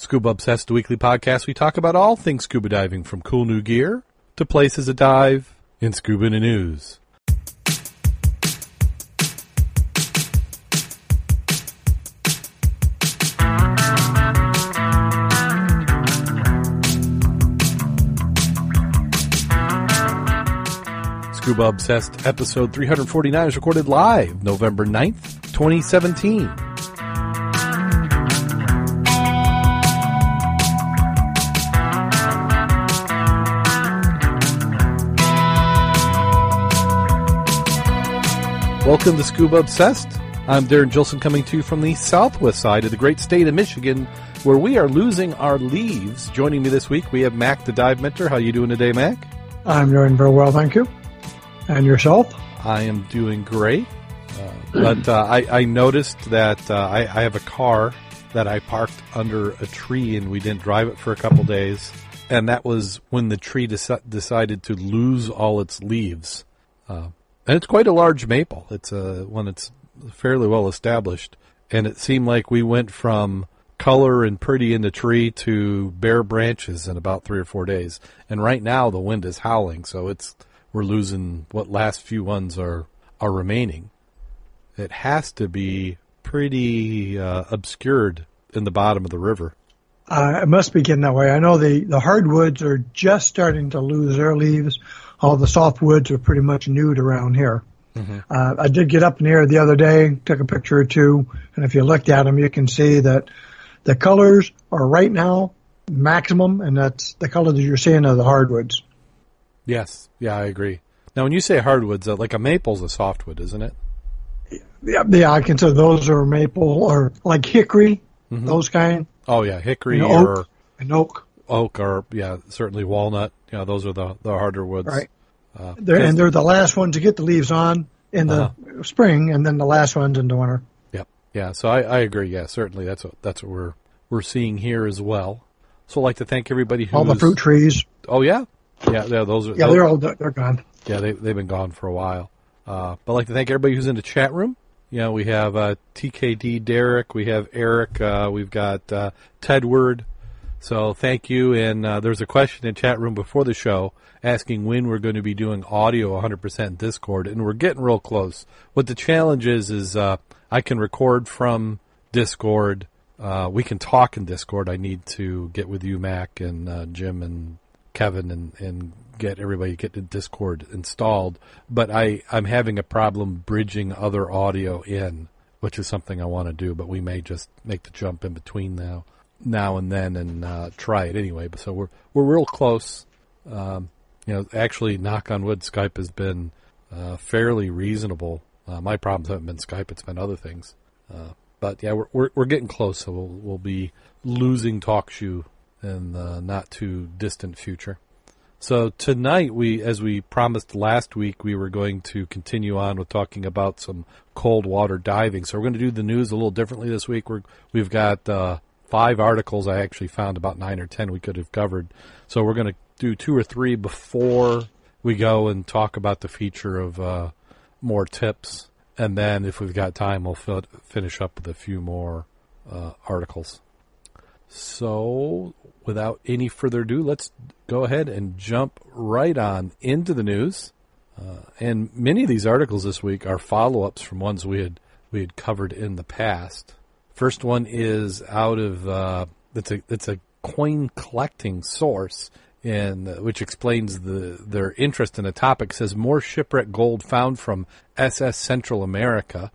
Scuba Obsessed, weekly podcast. We talk about all things scuba diving, from cool new gear to places to dive in scuba news. Scuba Obsessed episode 349 is recorded live November 9th, 2017. Welcome to Scuba Obsessed. I'm Darrin Gilson coming to you from the southwest side of the great state of Michigan, where we are losing our leaves. Joining me this week, we have Mack, the dive mentor. How you doing today, Mack? I'm doing very well, thank you. And yourself? I am doing great. Uh, but uh, I, I, noticed that uh, I, I, have a car that I parked under a tree and we didn't drive it for a couple days. And that was when the tree deci- decided to lose all its leaves. And it's quite a large maple. It's a one that's fairly well established, and it seemed like we went from color and pretty in the tree to bare branches in about three or four days. And right now the wind is howling, so it's we're losing what last few ones are are remaining. It has to be pretty uh, obscured in the bottom of the river. Uh, it must be getting that way. I know the, the hardwoods are just starting to lose their leaves all the softwoods are pretty much nude around here. Mm-hmm. Uh, I did get up in here the other day, took a picture or two, and if you looked at them, you can see that the colors are right now maximum, and that's the color that you're seeing of the hardwoods. Yes, yeah, I agree. Now, when you say hardwoods, uh, like a maple's a softwood, isn't it? Yeah, yeah, I consider those are maple or like hickory, mm-hmm. those kind. Oh yeah, hickory or oak, and oak oak or yeah, certainly walnut. Know, those are the the harder woods. Right. Uh, they're, and they're the last ones to get the leaves on in the uh-huh. spring, and then the last ones in the winter. Yep. Yeah. So I, I agree. Yeah, certainly that's what that's what we're we're seeing here as well. So I'd like to thank everybody who all the fruit trees. Oh yeah, yeah, yeah. Those are yeah. Those, they're all they're gone. Yeah, they they've been gone for a while. Uh, but I'd like to thank everybody who's in the chat room. You know, we have uh, TKD Derek, we have Eric, uh, we've got uh, Tedward, so thank you. And uh, there's a question in chat room before the show asking when we're going to be doing audio 100% Discord, and we're getting real close. What the challenge is is uh, I can record from Discord. Uh, we can talk in Discord. I need to get with you, Mack, and uh, Jim, and Kevin, and, and get everybody get the Discord installed. But I I'm having a problem bridging other audio in, which is something I want to do. But we may just make the jump in between now now and then and uh, try it anyway. But so we're we're real close. Um, you know, actually, knock on wood, Skype has been uh, fairly reasonable. Uh, my problems haven't been Skype; it's been other things. Uh, but yeah, we're, we're, we're getting close. So we'll we'll be losing TalkShoe in the not too distant future. So tonight, we, as we promised last week, we were going to continue on with talking about some cold water diving. So we're going to do the news a little differently this week. We're, we've got uh, five articles I actually found about nine or ten we could have covered. So we're going to do two or three before we go and talk about the feature of uh, more tips, and then if we've got time, we'll fi- finish up with a few more uh, articles. So without any further ado, let's go ahead and jump right on into the news. Uh, and many of these articles this week are follow-ups from ones we had we had covered in the past. First one is out of uh, it's a it's a coin collecting source, and uh, which explains the their interest in the topic. Says more shipwreck gold found from SS Central America.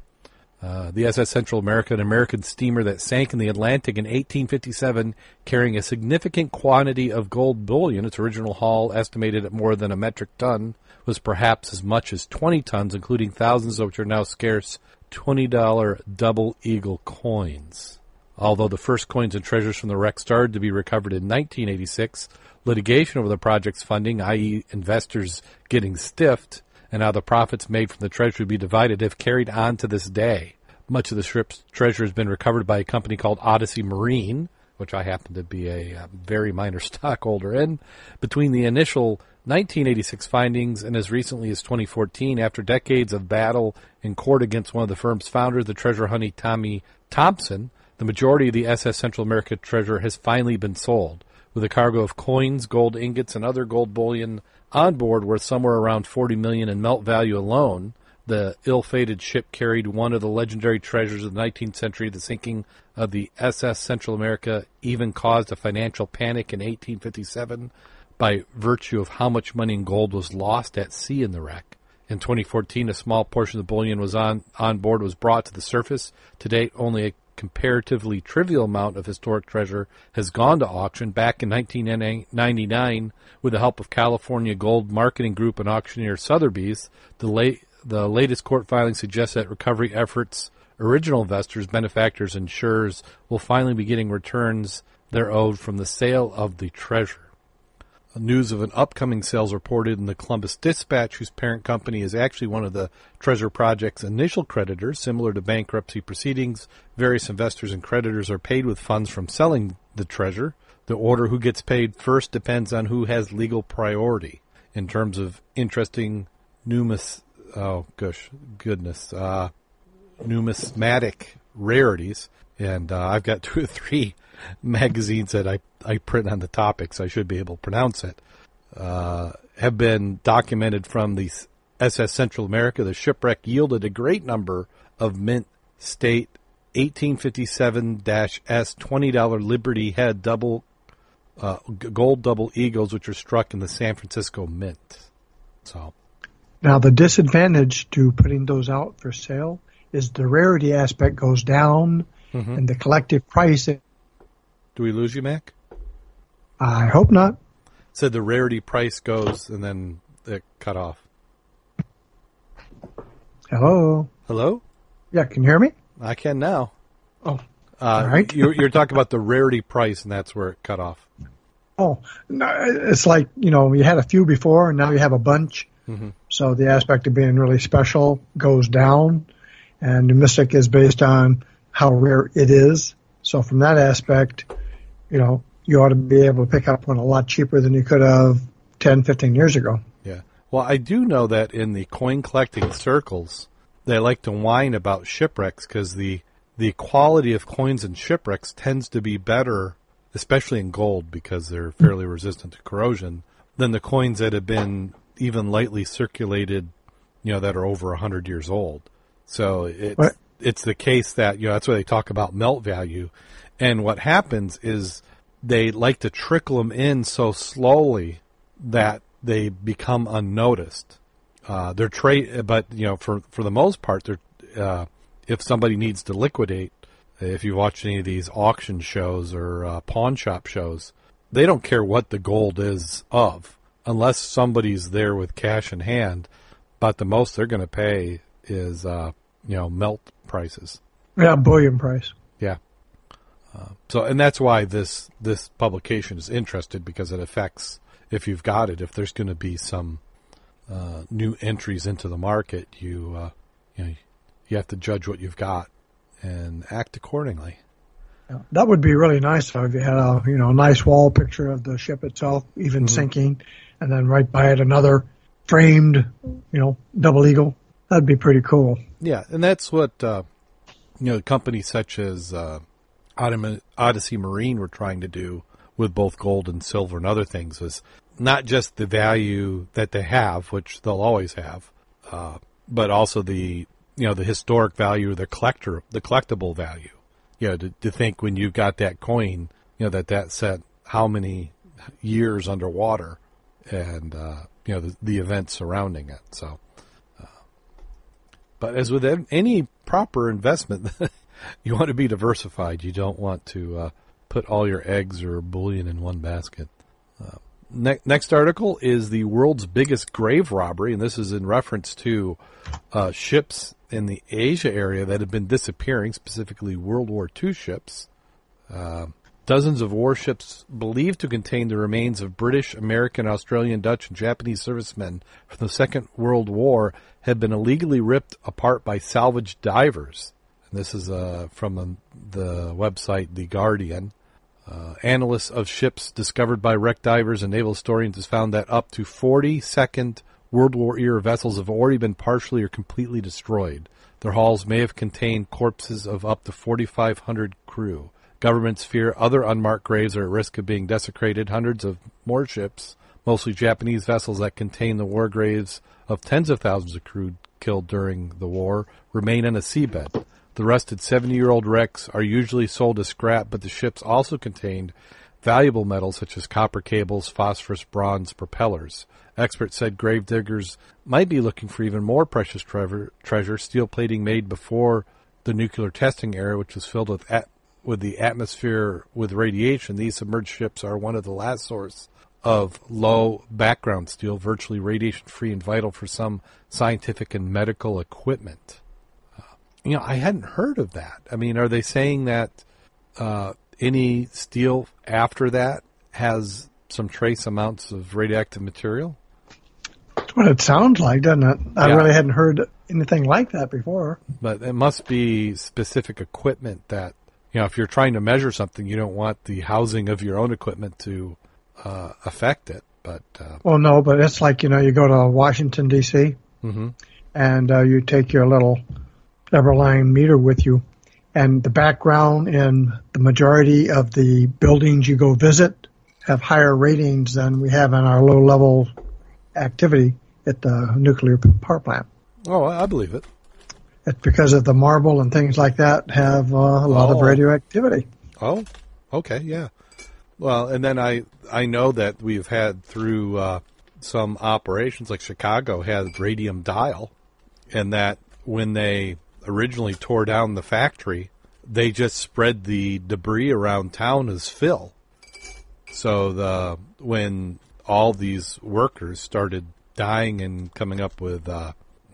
Uh, the SS Central America, an American steamer that sank in the Atlantic in 1857, carrying a significant quantity of gold bullion. Its original haul, estimated at more than a metric ton, was perhaps as much as 20 tons, including thousands of which are now scarce $20 double eagle coins. Although the first coins and treasures from the wreck started to be recovered in 1986, litigation over the project's funding, i.e., investors getting stiffed, and how the profits made from the treasure would be divided, have carried on to this day. Much of the ship's treasure has been recovered by a company called Odyssey Marine, which I happen to be a, a very minor stockholder in. Between the initial 1986 findings, and as recently as 2014, after decades of battle in court against one of the firm's founders, the treasure hunter Tommy Thompson, The majority of the SS Central America treasure has finally been sold, with a cargo of coins, gold ingots, and other gold bullion on board worth somewhere around 40 million in melt value alone. The ill-fated ship carried one of the legendary treasures of the 19th century. The sinking of the SS Central America even caused a financial panic in 1857 by virtue of how much money in gold was lost at sea in the wreck. In 2014, a small portion of the bullion was on, on board was brought to the surface. To date, only a comparatively trivial amount of historic treasure has gone to auction. Back in 1999, with the help of California Gold Marketing Group and auctioneer Sotheby's, the, late, the latest court filing suggests that recovery efforts, original investors, benefactors, insurers will finally be getting returns they're owed from the sale of the treasure. News of an upcoming sales reported in the Columbus Dispatch, whose parent company is actually one of the Treasure Project's initial creditors. Similar to bankruptcy proceedings, various investors and creditors are paid with funds from selling the treasure. The order who gets paid first depends on who has legal priority. In terms of interesting numis, oh gosh, goodness, uh, numismatic rarities, and uh, I've got two or three magazines that I, I print on the topics, I should be able to pronounce it, uh, have been documented from the SS Central America. The shipwreck yielded a great number of mint state 1857-S $20 Liberty Head double uh, gold double eagles, which were struck in the San Francisco Mint. So, now the disadvantage to putting those out for sale is the rarity aspect goes down, mm-hmm. and the collective price do we lose you, Mack? I hope not. Said the rarity price goes and then it cut off. Hello. Hello. Yeah, can you hear me? I can now. Oh, uh, all right. you're, you're talking about the rarity price, and that's where it cut off. Oh, no, it's like you know you had a few before, and now you have a bunch. Mm-hmm. So the aspect of being really special goes down, and the mystic is based on how rare it is. So from that aspect, you know, you ought to be able to pick up one a lot cheaper than you could have 10, 15 years ago. Yeah. Well, I do know that in the coin collecting circles, they like to whine about shipwrecks because the the quality of coins and shipwrecks tends to be better, especially in gold because they're fairly resistant to corrosion, than the coins that have been even lightly circulated, you know, that are over a hundred years old. So it's what? it's the case that you know that's why they talk about melt value, and what happens is they like to trickle them in so slowly that they become unnoticed. Uh, they're trade, but you know, for for the most part, they're uh, if somebody needs to liquidate, if you watch any of these auction shows or uh, pawn shop shows, they don't care what the gold is of, unless somebody's there with cash in hand. But the most they're going to pay is uh, you know melt prices. Yeah, bullion price. Yeah. Uh, so, and that's why this this publication is interested because it affects if you've got it. If there's going to be some uh, new entries into the market, you uh, you know you have to judge what you've got and act accordingly. Yeah, that would be really nice if you had a you know a nice wall picture of the ship itself, even mm-hmm. sinking, and then right by it another framed, you know, double eagle. That'd be pretty cool. Yeah, and that's what uh, you know companies such as uh, Odyssey Marine were trying to do with both gold and silver and other things is not just the value that they have, which they'll always have, uh, but also the you know the historic value, the collector, the collectible value. You know, to, to think when you got that coin, you know that that set how many years underwater, and uh, you know the, the events surrounding it. So but as with any proper investment, you want to be diversified. You don't want to uh, put all your eggs or bullion in one basket. Uh, ne- next article is the world's biggest grave robbery, and this is in reference to uh, ships in the Asia area that have been disappearing, specifically World War II ships. Uh, Dozens of warships believed to contain the remains of British, American, Australian, Dutch, and Japanese servicemen from the Second World War have been illegally ripped apart by salvage divers. This is uh, from the, the, website The Guardian. Uh, analysts of ships discovered by wreck divers and naval historians has found that up to 40 Second World War era vessels have already been partially or completely destroyed. Their hulls may have contained corpses of up to 4,500 crew. Governments fear other unmarked graves are at risk of being desecrated. Hundreds of more ships, mostly Japanese vessels that contain the war graves of tens of thousands of crew killed during the war, remain on a seabed. The rusted 70 year old wrecks are usually sold as scrap, but the ships also contained valuable metals such as copper cables, phosphorus, bronze, propellers. Experts said gravediggers might be looking for even more precious treasure, treasure steel plating made before the nuclear testing era, which was filled with at, with the atmosphere with radiation. These submerged ships are one of the last source of low background steel, virtually radiation free and vital for some scientific and medical equipment. You know, I hadn't heard of that. I mean, are they saying that uh, any steel after that has some trace amounts of radioactive material? That's what it sounds like, doesn't it? I Yeah. really hadn't heard anything like that before. But it must be specific equipment that, you know, if you're trying to measure something, you don't want the housing of your own equipment to uh, affect it. But uh, Well, no, but it's like, you know, you go to Washington, D.C., mhm. and uh, you take your little Eberline meter with you, and the background in the majority of the buildings you go visit have higher ratings than we have in our low level activity at the nuclear power plant. oh, I believe it. It's because of the marble and things like that have uh, a lot of Oh. radioactivity. Oh, okay, yeah. Well, and then I I know that we've had through uh, some operations like Chicago had radium dial, and that when they originally tore down the factory, they just spread the debris around town as fill. So the when all these workers started dying and coming up with uh,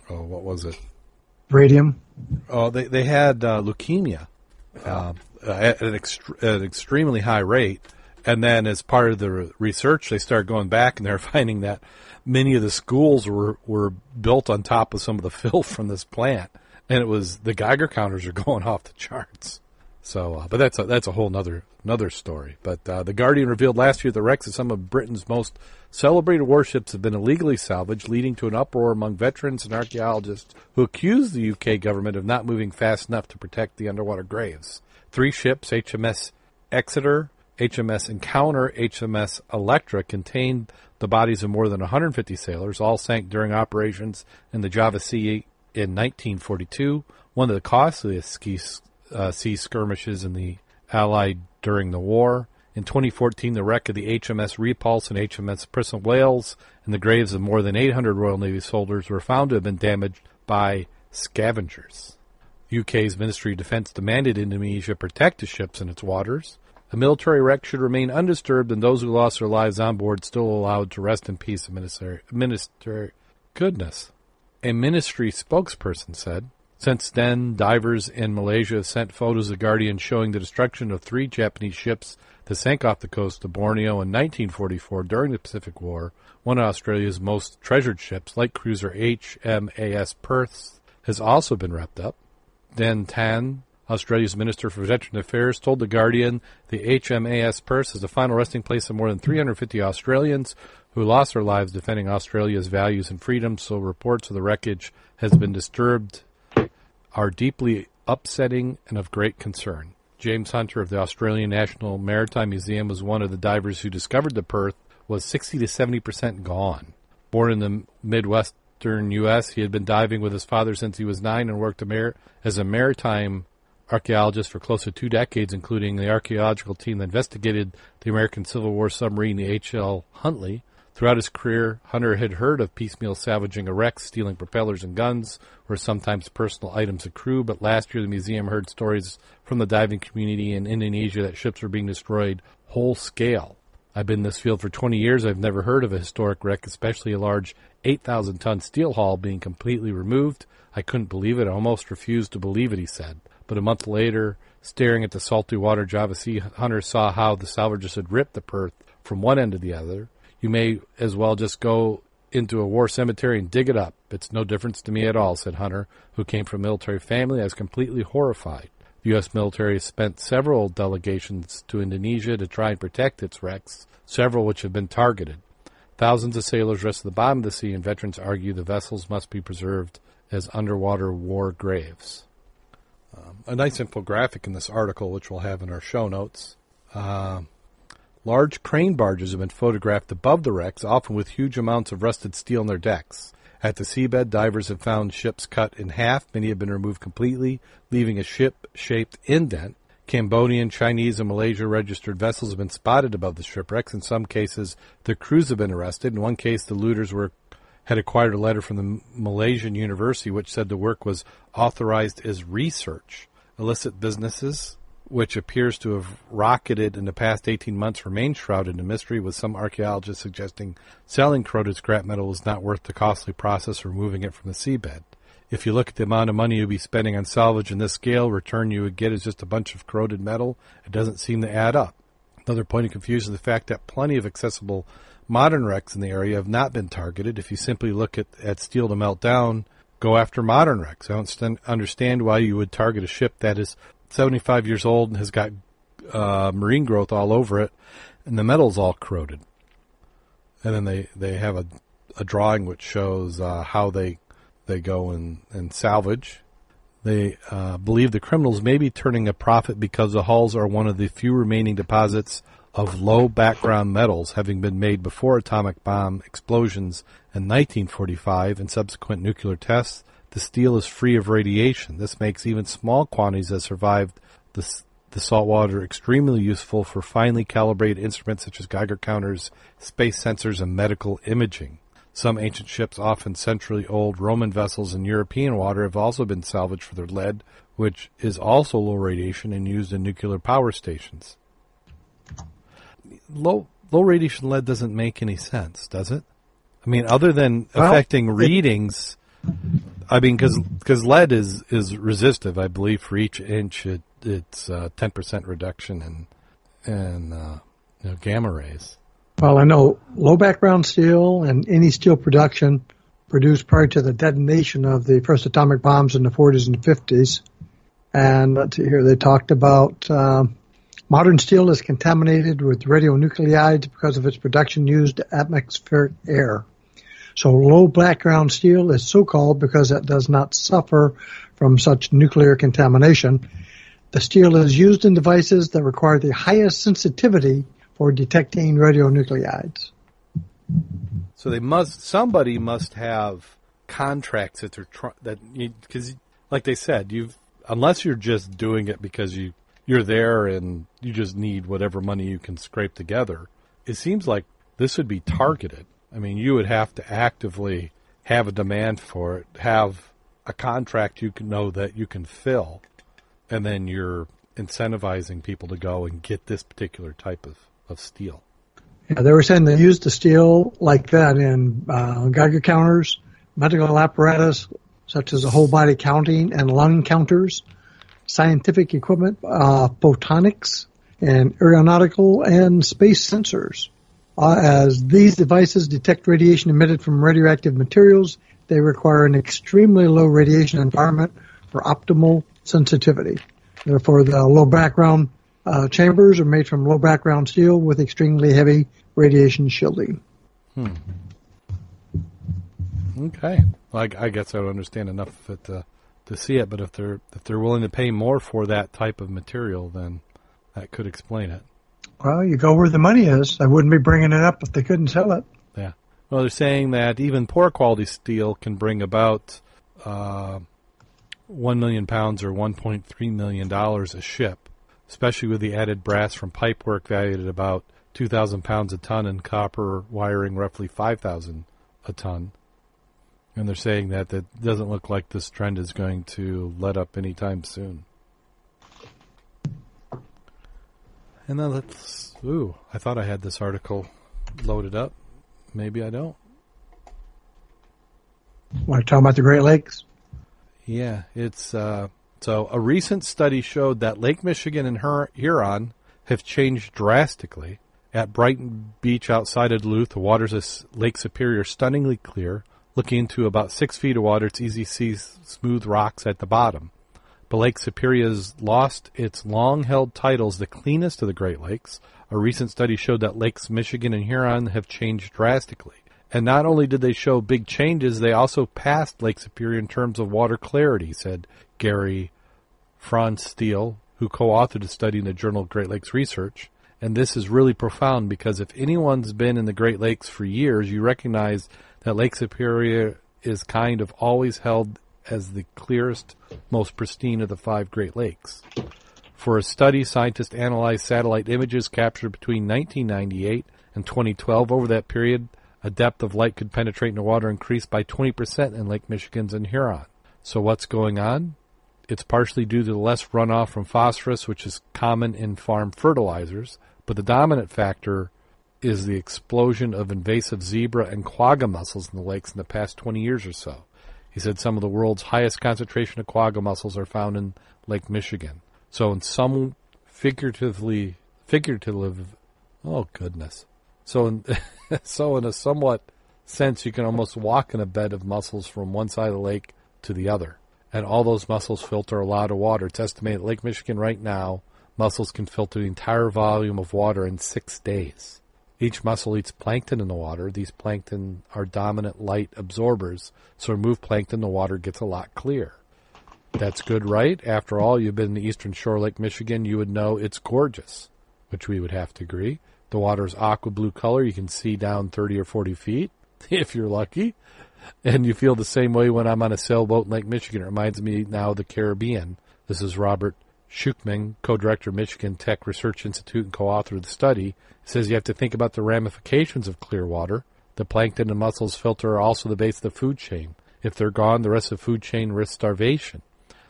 oh, what was it? Radium. Oh, they they had uh, leukemia uh, at an, ext- at an extremely high rate, and then as part of the re- research, they started going back and they're finding that many of the schools were were built on top of some of the fill from this plant, and it was the Geiger counters are going off the charts. So, uh, but that's a, that's a whole nother another story. But uh, the Guardian revealed last year the wrecks of some of Britain's most celebrated warships have been illegally salvaged, leading to an uproar among veterans and archaeologists who accuse the UK government of not moving fast enough to protect the underwater graves. Three ships, HMS Exeter, HMS Encounter, HMS Electra, contained the bodies of more than 150 sailors, all sank during operations in the Java Sea in 1942, one of the costliest ski, uh, sea skirmishes in the Allied during the war. In 2014, the wreck of the HMS Repulse and HMS Prince of Wales and the graves of more than 800 Royal Navy soldiers were found to have been damaged by scavengers. UK's Ministry of Defense demanded Indonesia protect the ships and its waters. A military wreck should remain undisturbed, and those who lost their lives on board still allowed to rest in peace. Minister, ministry, goodness, a ministry spokesperson said. Since then, divers in Malaysia have sent photos of Guardian showing the destruction of three Japanese ships that sank off the coast of Borneo in 1944 during the Pacific War. One of Australia's most treasured ships, light cruiser HMAS Perth, has also been wrapped up. Dan Tehan, Australia's Minister for Veteran Affairs, told The Guardian the HMAS Perth is the final resting place of more than 350 Australians who lost their lives defending Australia's values and freedom, so reports of the wreckage has been disturbed are deeply upsetting and of great concern. James Hunter of the Australian National Maritime Museum was one of the divers who discovered the Perth was 60 to 70 percent gone. Born in the Midwestern U.S., he had been diving with his father since he was nine and worked as a maritime archaeologist for close to two decades, including the archaeological team that investigated the American Civil War submarine, the H.L. Hunley. Throughout his career, Hunter had heard of piecemeal salvaging of wrecks, stealing propellers and guns, or sometimes personal items of crew, but last year the museum heard stories from the diving community in Indonesia that ships were being destroyed whole scale. I've been in this field for 20 years. I've never heard of a historic wreck, especially a large 8,000 ton steel hull being completely removed. I couldn't believe it. I almost refused to believe it, he said. But a month later, staring at the salty water Java Sea, Hunter saw how the salvagers had ripped the Perth from one end to the other. You may as well just go into a war cemetery and dig it up. It's no difference to me at all, said Hunter, who came from a military family. I was completely horrified. The U.S. military has spent several delegations to Indonesia to try and protect its wrecks, several which have been targeted. Thousands of sailors rest at the bottom of the sea, and veterans argue the vessels must be preserved as underwater war graves. Um, a nice infographic in this article, which we'll have in our show notes. Uh, large crane barges have been photographed above the wrecks, often with huge amounts of rusted steel in their decks. At the seabed, divers have found ships cut in half. Many have been removed completely, leaving a ship shaped indent. Cambodian, Chinese, and Malaysia registered vessels have been spotted above the shipwrecks. In some cases, the crews have been arrested. In one case, the looters were had acquired a letter from the Malaysian university which said the work was authorized as research. Illicit businesses, which appears to have rocketed in the past 18 months, remains shrouded in mystery, with some archaeologists suggesting selling corroded scrap metal is not worth the costly process of removing it from the seabed. If you look at the amount of money you'd be spending on salvage in this scale, return you would get is just a bunch of corroded metal. It doesn't seem to add up. Another point of confusion is the fact that plenty of accessible modern wrecks in the area have not been targeted. If you simply look at, at steel to melt down, go after modern wrecks. I don't understand why you would target a ship that is 75 years old and has got uh, marine growth all over it, and the metal's all corroded. And then they, they have a, a drawing which shows uh, how they they go and, and salvage. They uh, believe the criminals may be turning a profit because the hulls are one of the few remaining deposits of low background metals having been made before atomic bomb explosions in 1945 and subsequent nuclear tests. The steel is free of radiation. This makes even small quantities that survived the, the salt water extremely useful for finely calibrated instruments such as Geiger counters, space sensors, and medical imaging. Some ancient ships, often century old Roman vessels in European water, have also been salvaged for their lead, which is also low radiation and used in nuclear power stations low low radiation lead doesn't make any sense, does it? I mean, other than well, affecting it, readings. I mean, because lead is is resistive. I believe for each inch, it, it's uh, ten uh, percent reduction in in uh, you know, gamma rays. Well, I know low background steel and any steel production produced prior to the detonation of the first atomic bombs in the 40s and 50s. And let's see here, they talked about um, Modern steel is contaminated with radionuclides because of its production used atmospheric air. So low background steel is so called because it does not suffer from such nuclear contamination. The steel is used in devices that require the highest sensitivity for detecting radionuclides. So they must somebody must have contracts that they're trying that because like they said you've unless you're just doing it because you you're there and you just need whatever money you can scrape together. It seems like this would be targeted. I mean, you would have to actively have a demand for it, have a contract you can know that you can fill, and then you're incentivizing people to go and get this particular type of, of steel. Yeah, they were saying they used the steel like that in uh, Geiger counters, medical apparatus such as a whole body counting and lung counters scientific equipment, uh, photonics, and aeronautical and space sensors. Uh, as these devices detect radiation emitted from radioactive materials, they require an extremely low radiation environment for optimal sensitivity. Therefore, the low background uh, chambers are made from low background steel with extremely heavy radiation shielding. Hmm. Okay. Well, I, I, guess I would understand enough of it to to see it. But if they're if they're willing to pay more for that type of material, then that could explain it. Well, you go where the money is. I wouldn't be bringing it up if they couldn't sell it. Yeah. Well, they're saying that even poor quality steel can bring about uh, one million pounds or 1.3 million dollars a ship, especially with the added brass from pipework valued at about 2,000 pounds a ton and copper wiring roughly 5,000 a ton. And they're saying that it doesn't look like this trend is going to let up anytime soon. And then let's. Ooh, I thought I had this article loaded up. Maybe I don't. Want to talk about the Great Lakes? Yeah, it's uh, so a recent study showed that Lake Michigan and Huron have changed drastically. At Brighton Beach outside of Duluth, the waters of Lake Superior stunningly clear, Looking into about six feet of water, it's easy to see smooth rocks at the bottom. But Lake Superior has lost its long held title as the cleanest of the Great Lakes. A recent study showed that Lakes Michigan and Huron have changed drastically. And not only did they show big changes, they also passed Lake Superior in terms of water clarity, said Gary Fahnenstiel, who co-authored a study in the Journal Great Lakes Research. And this is really profound because if anyone's been in the Great Lakes for years, you recognize that Lake Superior is kind of always held as the clearest, most pristine of the five Great Lakes. For a study, scientists analyzed satellite images captured between 1998 and 2012. Over that period, a depth of light could penetrate into water increased by 20% in Lake Michigan's and Huron. So what's going on? It's partially due to the less runoff from phosphorus, which is common in farm fertilizers, but the dominant factor is the explosion of invasive zebra and quagga mussels in the lakes in the past 20 years or so. He said some of the world's highest concentration of quagga mussels are found in Lake Michigan. So in some figuratively figurative oh goodness. So in so in a somewhat sense you can almost walk in a bed of mussels from one side of the lake to the other. And all those mussels filter a lot of water. It's estimated Lake Michigan right now mussels can filter the entire volume of water in six days. Each mussel eats plankton in the water. These plankton are dominant light absorbers, so remove plankton, the water gets a lot clearer. That's good, right? After all, you've been in the eastern shore Lake Michigan, you would know it's gorgeous, which we would have to agree. The water is aqua blue color. You can see down 30 or 40 feet if you're lucky. And you feel the same way when I'm on a sailboat in Lake Michigan. It reminds me now of the Caribbean. This is Robert Shuchman, co-director of Michigan Tech Research Institute and co-author of the study, says you have to think about the ramifications of clear water. The plankton and mussels filter are also the base of the food chain. If they're gone, the rest of the food chain risks starvation.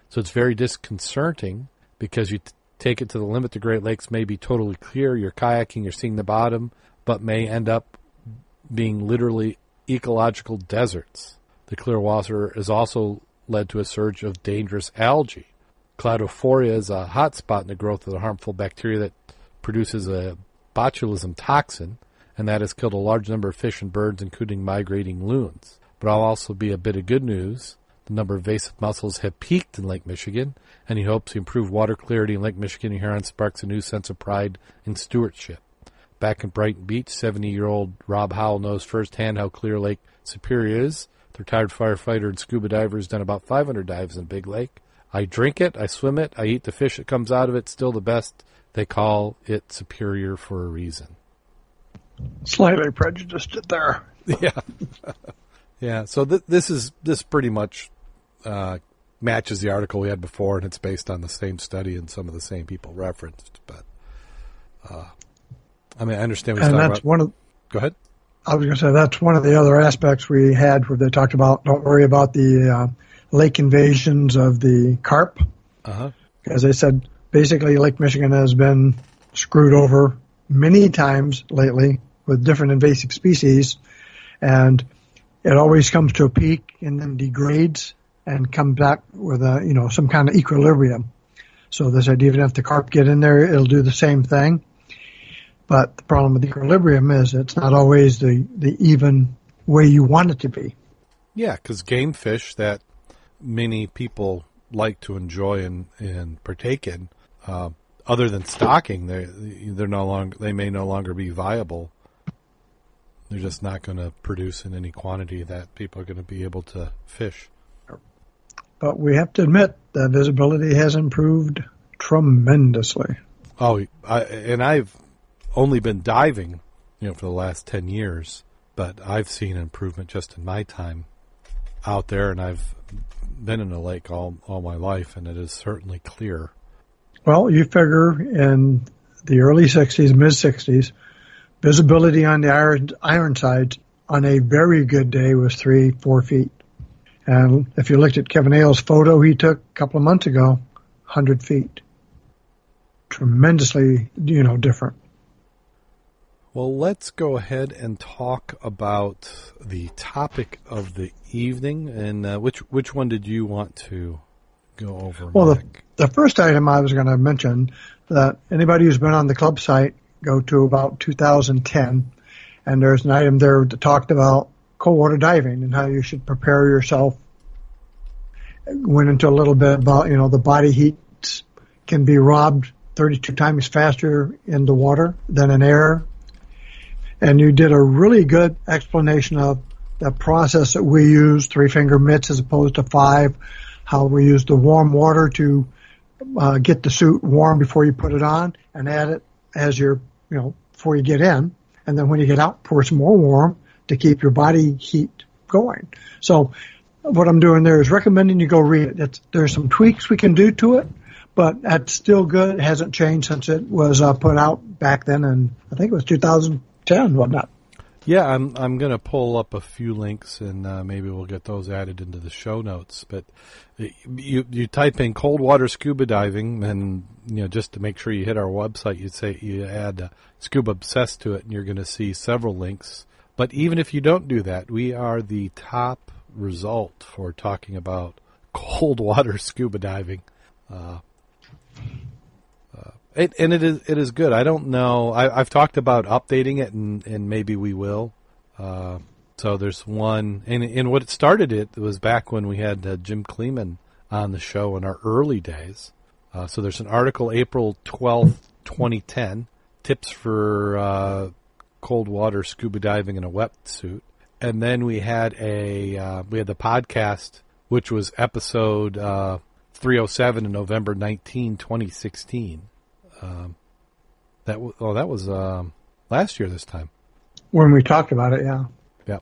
So it's very disconcerting because you t- take it to the limit. The Great Lakes may be totally clear. You're kayaking, you're seeing the bottom, but may end up being literally ecological deserts. The clear water has also led to a surge of dangerous algae. Cladophora is a hot spot in the growth of the harmful bacteria that produces a botulism toxin, and that has killed a large number of fish and birds, including migrating loons. But I'll also be a bit of good news. The number of invasive mussels have peaked in Lake Michigan, and he hopes to improve water clarity in Lake Michigan and Huron sparks a new sense of pride and stewardship. Back in Brighton Beach, 70-year-old Rob Howell knows firsthand how clear Lake Superior is. The retired firefighter and scuba diver has done about 500 dives in Big Lake. I drink it, I swim it, I eat the fish that comes out of it. Still the best. They call it superior for a reason. Slightly prejudiced it there. Yeah, yeah. So th- this is this pretty much uh, matches the article we had before, and it's based on the same study and some of the same people referenced. But uh, I mean, I understand. And that's about, one of. Go ahead. I was going to say that's one of the other aspects we had where they talked about. Don't worry about the uh, lake invasions of the carp. Uh-huh. As I said, basically Lake Michigan has been screwed over many times lately with different invasive species, and it always comes to a peak and then degrades and comes back with a you know some kind of equilibrium. So this idea, even if the carp get in there, it'll do the same thing. But the problem with equilibrium is it's not always the, the even way you want it to be. Yeah, because game fish that many people like to enjoy and, and partake in. Uh, other than stocking, they they're no longer they may no longer be viable. They're just not going to produce in any quantity that people are going to be able to fish. But we have to admit that visibility has improved tremendously. Oh, I, and I've only been diving, you know, for the last ten years, but I've seen improvement just in my time out there, and I've been in a lake all all my life, and it is certainly clear. Well, you figure in the early '60s, mid '60s, visibility on the iron Ironsides on a very good day was three, four feet. And if you looked at Kevin Ailes' photo he took a couple of months ago, 100 feet. Tremendously, you know, different. Well, let's go ahead and talk about the topic of the evening. And uh, which which one did you want to go over? Well, the, the, first item I was going to mention that anybody who's been on the club site go to about 2010, and there's an item there that talked about cold water diving and how you should prepare yourself. Went into a little bit about you know the body heat can be robbed 32 times faster in the water than in air and you did a really good explanation of the process that we use, three finger mitts as opposed to five, how we use the warm water to uh, get the suit warm before you put it on and add it as you're, you know, before you get in. And then when you get out, pour some more warm to keep your body heat going. So what I'm doing there is recommending you go read it. It's, there's some tweaks we can do to it, but that's still good. It hasn't changed since it was uh, put out back then, and I think it was 2010, whatnot. Yeah, I'm I'm going to pull up a few links and uh, maybe we'll get those added into the show notes. But you you type in cold water scuba diving and you know just to make sure you hit our website, you say you add uh, scuba obsessed to it, and you're going to see several links. But even if you don't do that, we are the top result for talking about cold water scuba diving. Uh, uh, it, and it is it is good. I don't know. I, have talked about updating it, and, and maybe we will. Uh, so there's one, and, and what started it was back when we had uh, Jim Kleeman on the show in our early days. Uh, so there's an article, April 12th, 2010, tips for uh, cold water scuba diving in a wetsuit, and then we had a uh, we had the podcast, which was episode 307 in November 19, 2016. Um, that w- oh, that was um, last year this time. When we talked about it, yeah. Yeah.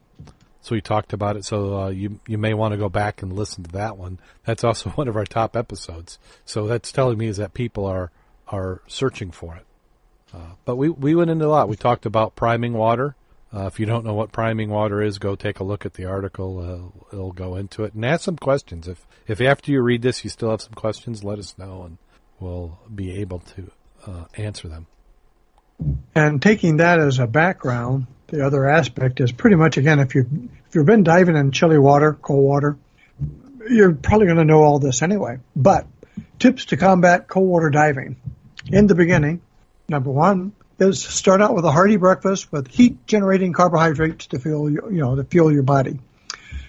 So we talked about it. So uh, you you may want to go back and listen to that one. That's also one of our top episodes. So that's telling me is that people are are searching for it. Uh, but we we went into a lot. We talked about priming water. Uh, if you don't know what priming water is, go take a look at the article. Uh, it'll go into it and ask some questions. If if after you read this you still have some questions, let us know and we'll be able to uh, answer them. And taking that as a background, the other aspect is pretty much again if you if you've been diving in chilly water, cold water, you're probably going to know all this anyway. But tips to combat cold water diving. In the beginning, number one is start out with a hearty breakfast with heat generating carbohydrates to fuel you know to fuel your body.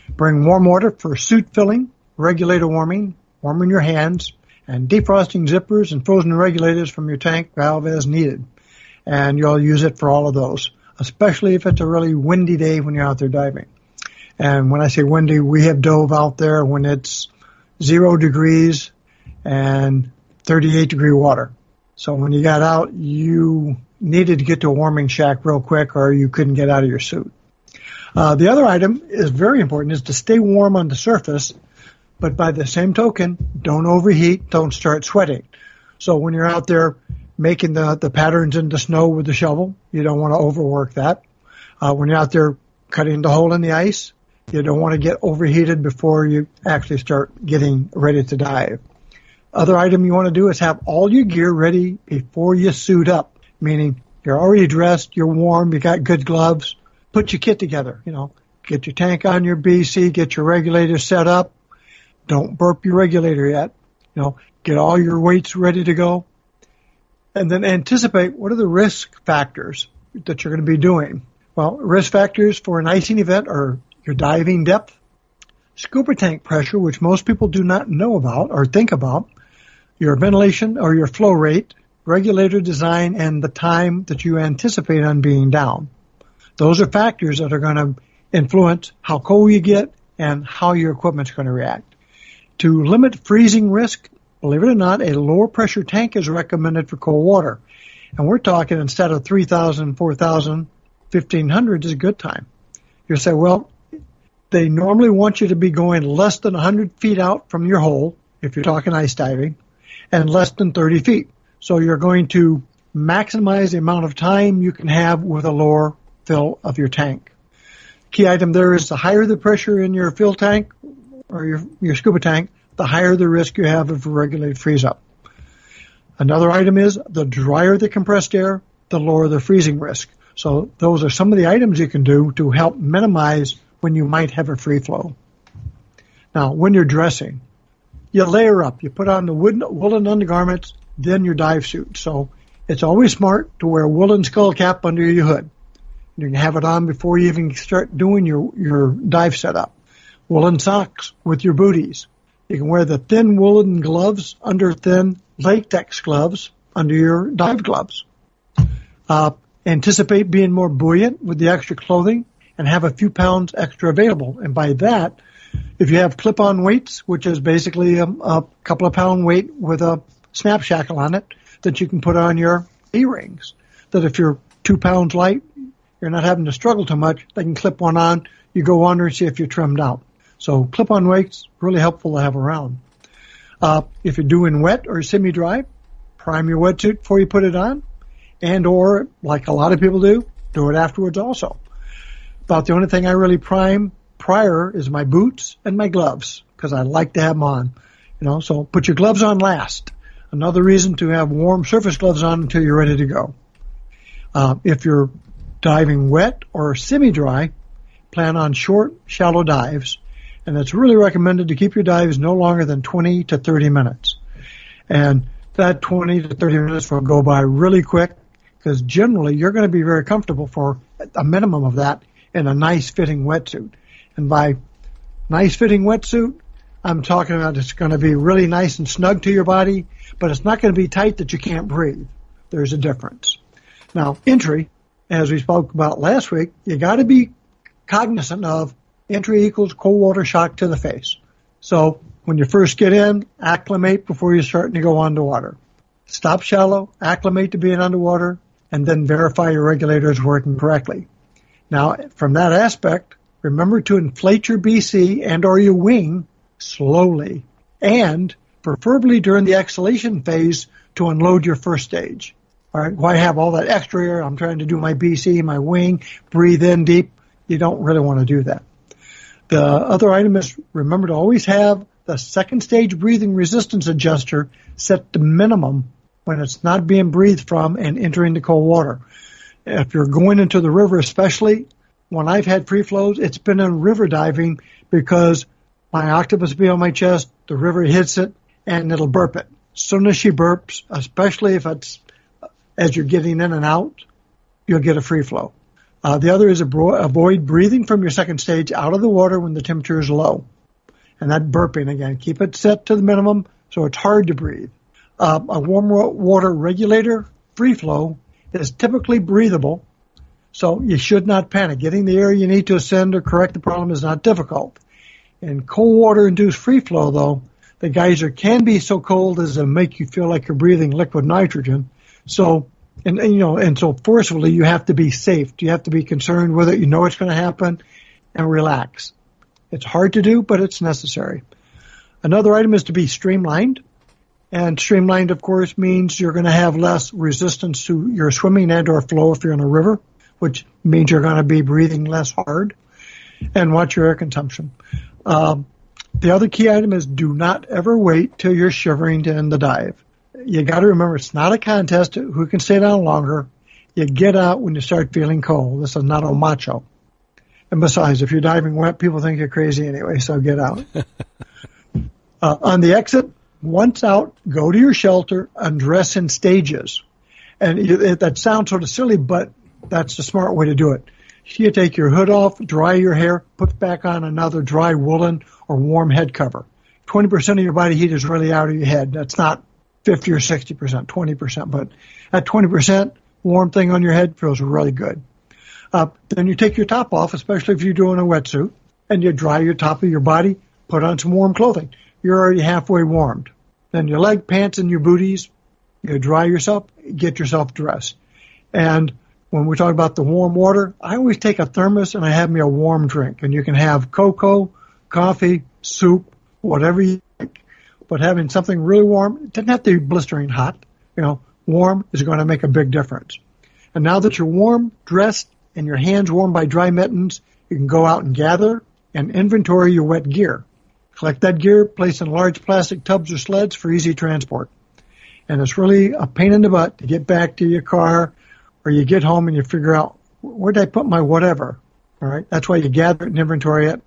Bring warm water for suit filling, regulator warming, warming your hands, and defrosting zippers and frozen regulators from your tank valve as needed. And you'll use it for all of those, especially if it's a really windy day when you're out there diving. And when I say windy, we have dove out there when it's zero degrees and 38 degree water. So when you got out, you needed to get to a warming shack real quick or you couldn't get out of your suit. Uh, the other item is very important is to stay warm on the surface but by the same token, don't overheat, don't start sweating. So when you're out there making the, the patterns in the snow with the shovel, you don't want to overwork that. Uh, when you're out there cutting the hole in the ice, you don't want to get overheated before you actually start getting ready to dive. Other item you want to do is have all your gear ready before you suit up, meaning you're already dressed, you're warm, you got good gloves, put your kit together, you know, get your tank on your BC, get your regulator set up, don't burp your regulator yet. You know, get all your weights ready to go. And then anticipate what are the risk factors that you're going to be doing. Well, risk factors for an icing event are your diving depth, scuba tank pressure, which most people do not know about or think about, your ventilation or your flow rate, regulator design, and the time that you anticipate on being down. Those are factors that are going to influence how cold you get and how your equipment's going to react. To limit freezing risk, believe it or not, a lower pressure tank is recommended for cold water. And we're talking instead of 3,000, 4,000, 1,500 is a good time. You say, well, they normally want you to be going less than 100 feet out from your hole, if you're talking ice diving, and less than 30 feet. So you're going to maximize the amount of time you can have with a lower fill of your tank. Key item there is the higher the pressure in your fill tank, or your, your scuba tank, the higher the risk you have of a regulated freeze up. Another item is the drier the compressed air, the lower the freezing risk. So those are some of the items you can do to help minimize when you might have a free flow. Now, when you're dressing, you layer up. You put on the woolen undergarments, then your dive suit. So it's always smart to wear a woolen skull cap under your hood. You can have it on before you even start doing your, your dive setup woolen socks with your booties. You can wear the thin woolen gloves under thin latex gloves under your dive gloves. Uh, anticipate being more buoyant with the extra clothing and have a few pounds extra available. And by that, if you have clip-on weights, which is basically a, a couple of pound weight with a snap shackle on it that you can put on your E-rings, that if you're two pounds light, you're not having to struggle too much. They can clip one on. You go under and see if you're trimmed out. So clip-on weights really helpful to have around. Uh, if you're doing wet or semi-dry, prime your wetsuit before you put it on, and or like a lot of people do, do it afterwards also. About the only thing I really prime prior is my boots and my gloves because I like to have them on. You know, so put your gloves on last. Another reason to have warm surface gloves on until you're ready to go. Uh, if you're diving wet or semi-dry, plan on short, shallow dives and it's really recommended to keep your dives no longer than 20 to 30 minutes. And that 20 to 30 minutes will go by really quick because generally you're going to be very comfortable for a minimum of that in a nice fitting wetsuit. And by nice fitting wetsuit, I'm talking about it's going to be really nice and snug to your body, but it's not going to be tight that you can't breathe. There's a difference. Now, entry, as we spoke about last week, you got to be cognizant of entry equals cold water shock to the face. So when you first get in, acclimate before you're starting to go underwater. Stop shallow, acclimate to being underwater, and then verify your regulator is working correctly. Now, from that aspect, remember to inflate your BC and or your wing slowly, and preferably during the exhalation phase to unload your first stage. All right, why have all that extra air? I'm trying to do my BC, my wing, breathe in deep. You don't really want to do that. The other item is remember to always have the second stage breathing resistance adjuster set to minimum when it's not being breathed from and entering the cold water. If you're going into the river, especially when I've had free flows, it's been in river diving because my octopus be on my chest, the river hits it, and it'll burp it. As soon as she burps, especially if it's as you're getting in and out, you'll get a free flow. Uh, the other is avoid breathing from your second stage out of the water when the temperature is low. And that burping again, keep it set to the minimum so it's hard to breathe. Uh, a warm water regulator free flow is typically breathable, so you should not panic. Getting the air you need to ascend or correct the problem is not difficult. In cold water induced free flow though, the geyser can be so cold as to make you feel like you're breathing liquid nitrogen. So and, and, you know, and so forcefully you have to be safe. You have to be concerned with it. You know it's going to happen, and relax. It's hard to do, but it's necessary. Another item is to be streamlined, and streamlined, of course, means you're going to have less resistance to your swimming and/or flow if you're in a river, which means you're going to be breathing less hard, and watch your air consumption. Um, the other key item is do not ever wait till you're shivering to end the dive you got to remember it's not a contest who can stay down longer. You get out when you start feeling cold. This is not a macho. And besides, if you're diving wet, people think you're crazy anyway, so get out. uh, on the exit, once out, go to your shelter, undress in stages. And it, that sounds sort of silly, but that's the smart way to do it. You take your hood off, dry your hair, put back on another dry woolen or warm head cover. 20% of your body heat is really out of your head. That's not 50 or 60%, 20%, but at 20%, warm thing on your head feels really good. Uh, then you take your top off, especially if you're doing a wetsuit, and you dry your top of your body, put on some warm clothing. You're already halfway warmed. Then your leg, pants, and your booties, you dry yourself, get yourself dressed. And when we talk about the warm water, I always take a thermos and I have me a warm drink. And you can have cocoa, coffee, soup, whatever you but having something really warm, it doesn't have to be blistering hot. You know, warm is going to make a big difference. And now that you're warm, dressed, and your hands warm by dry mittens, you can go out and gather and inventory your wet gear. Collect that gear, place in large plastic tubs or sleds for easy transport. And it's really a pain in the butt to get back to your car or you get home and you figure out where did I put my whatever. All right. That's why you gather it and inventory it.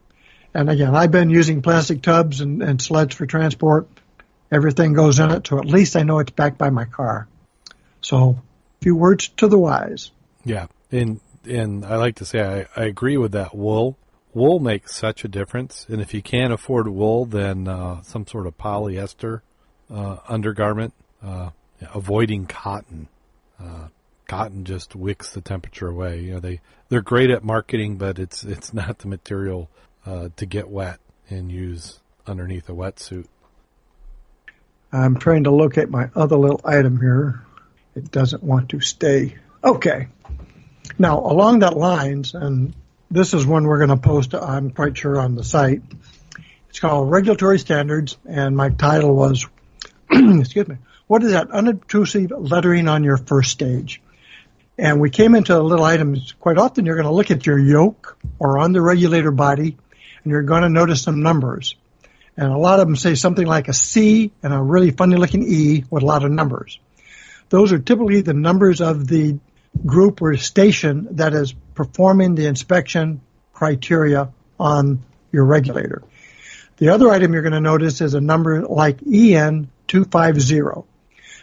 And again, I've been using plastic tubs and, and sleds for transport. Everything goes in it, so at least I know it's back by my car. So, a few words to the wise. Yeah, and and I like to say I, I agree with that. Wool wool makes such a difference, and if you can't afford wool, then uh, some sort of polyester uh, undergarment, uh, avoiding cotton. Uh, cotton just wicks the temperature away. You know, they they're great at marketing, but it's it's not the material uh, to get wet and use underneath a wetsuit. I'm trying to locate my other little item here. It doesn't want to stay. Okay. Now, along that lines, and this is one we're going to post, I'm quite sure, on the site. It's called Regulatory Standards, and my title was, excuse me, what is that unobtrusive lettering on your first stage? And we came into a little items. Quite often, you're going to look at your yoke or on the regulator body, and you're going to notice some numbers. And a lot of them say something like a C and a really funny looking E with a lot of numbers. Those are typically the numbers of the group or station that is performing the inspection criteria on your regulator. The other item you're going to notice is a number like EN 250.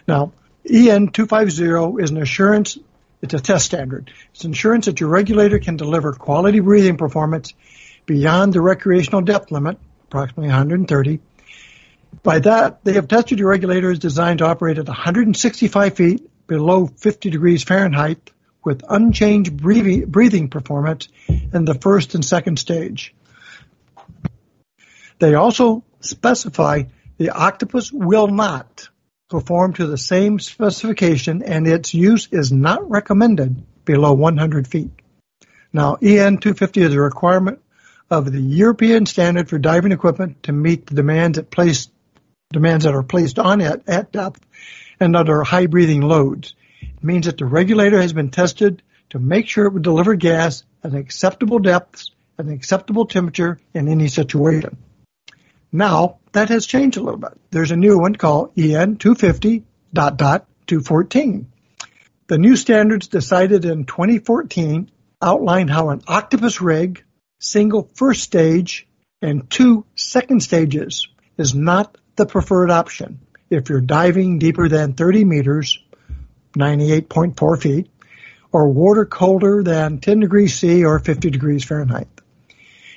Now, EN 250 is an assurance, it's a test standard. It's assurance that your regulator can deliver quality breathing performance beyond the recreational depth limit approximately 130. By that, they have tested your regulator designed to operate at 165 feet below 50 degrees Fahrenheit with unchanged breathing performance in the first and second stage. They also specify the octopus will not perform to the same specification and its use is not recommended below 100 feet. Now, EN 250 is a requirement of the European standard for diving equipment to meet the demands that place demands that are placed on it at depth and under high breathing loads. It means that the regulator has been tested to make sure it would deliver gas at acceptable depths at an acceptable temperature in any situation. Now that has changed a little bit. There's a new one called EN 250 dot dot 214. The new standards decided in 2014 outline how an octopus rig single first stage and two second stages is not the preferred option if you're diving deeper than 30 meters, 98.4 feet, or water colder than 10 degrees C or 50 degrees Fahrenheit.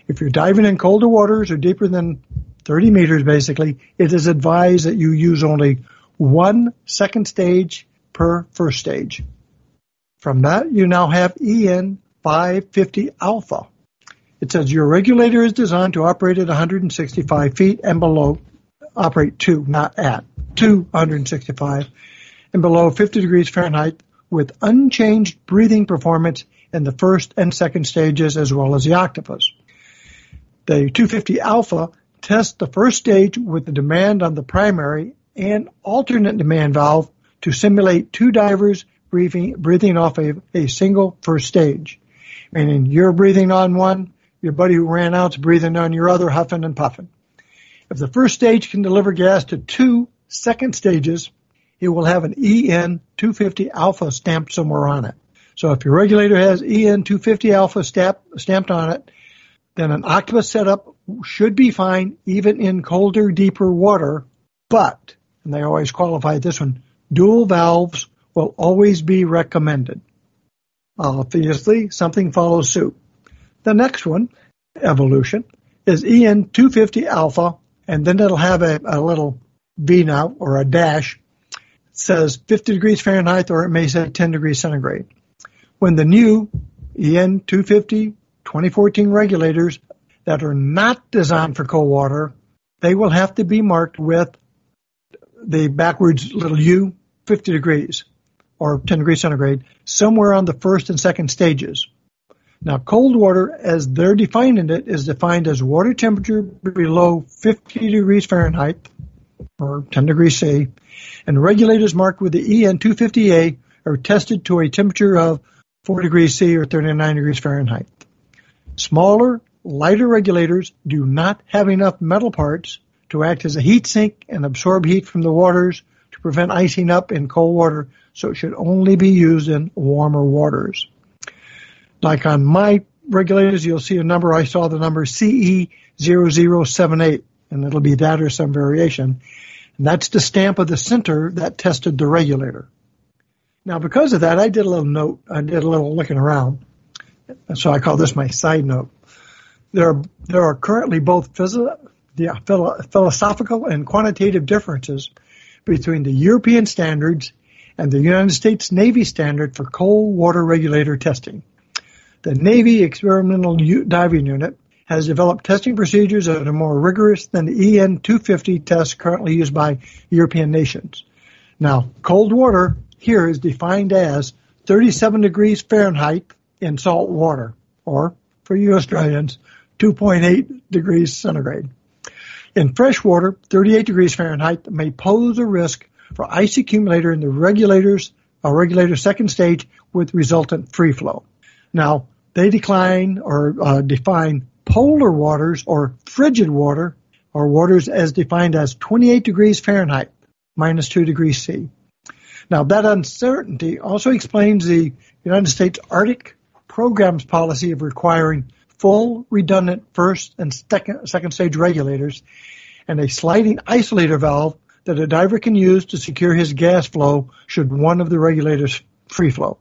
If you're diving in colder waters or deeper than 30 meters basically, it is advised that you use only one second stage per first stage. From that, you now have EN 550 alpha. It says your regulator is designed to operate at 165 feet and below, operate to, not at, to 165 and below 50 degrees Fahrenheit with unchanged breathing performance in the first and second stages as well as the octopus. The 250 alpha tests the first stage with the demand on the primary and alternate demand valve to simulate two divers breathing, breathing off a, a single first stage. Meaning you're breathing on one, your buddy who ran out's breathing on your other, huffing and puffing. If the first stage can deliver gas to two second stages, it will have an EN 250 alpha stamped somewhere on it. So if your regulator has EN 250 alpha stamp, stamped on it, then an octopus setup should be fine even in colder, deeper water. But, and they always qualify this one, dual valves will always be recommended. Obviously, something follows suit. The next one, evolution, is EN 250 alpha, and then it'll have a, a little V now or a dash. It says 50 degrees Fahrenheit or it may say 10 degrees centigrade. When the new EN 250 2014 regulators that are not designed for cold water, they will have to be marked with the backwards little U 50 degrees or 10 degrees centigrade somewhere on the first and second stages. Now, cold water, as they're defining it, is defined as water temperature below 50 degrees Fahrenheit or 10 degrees C, and regulators marked with the EN 250A are tested to a temperature of 4 degrees C or 39 degrees Fahrenheit. Smaller, lighter regulators do not have enough metal parts to act as a heat sink and absorb heat from the waters to prevent icing up in cold water, so it should only be used in warmer waters. Like on my regulators, you'll see a number. I saw the number CE0078, and it'll be that or some variation. And that's the stamp of the center that tested the regulator. Now, because of that, I did a little note. I did a little looking around. So I call this my side note. There are, there are currently both phys- yeah, philo- philosophical and quantitative differences between the European standards and the United States Navy standard for cold water regulator testing. The Navy Experimental Diving Unit has developed testing procedures that are more rigorous than the EN 250 tests currently used by European nations. Now, cold water here is defined as 37 degrees Fahrenheit in salt water, or for you Australians, 2.8 degrees centigrade. In fresh water, 38 degrees Fahrenheit may pose a risk for ice accumulator in the regulators, a regulator second stage with resultant free flow. Now, they decline or uh, define polar waters or frigid water or waters as defined as 28 degrees Fahrenheit minus 2 degrees C. Now that uncertainty also explains the United States Arctic program's policy of requiring full redundant first and second, second stage regulators and a sliding isolator valve that a diver can use to secure his gas flow should one of the regulators free flow.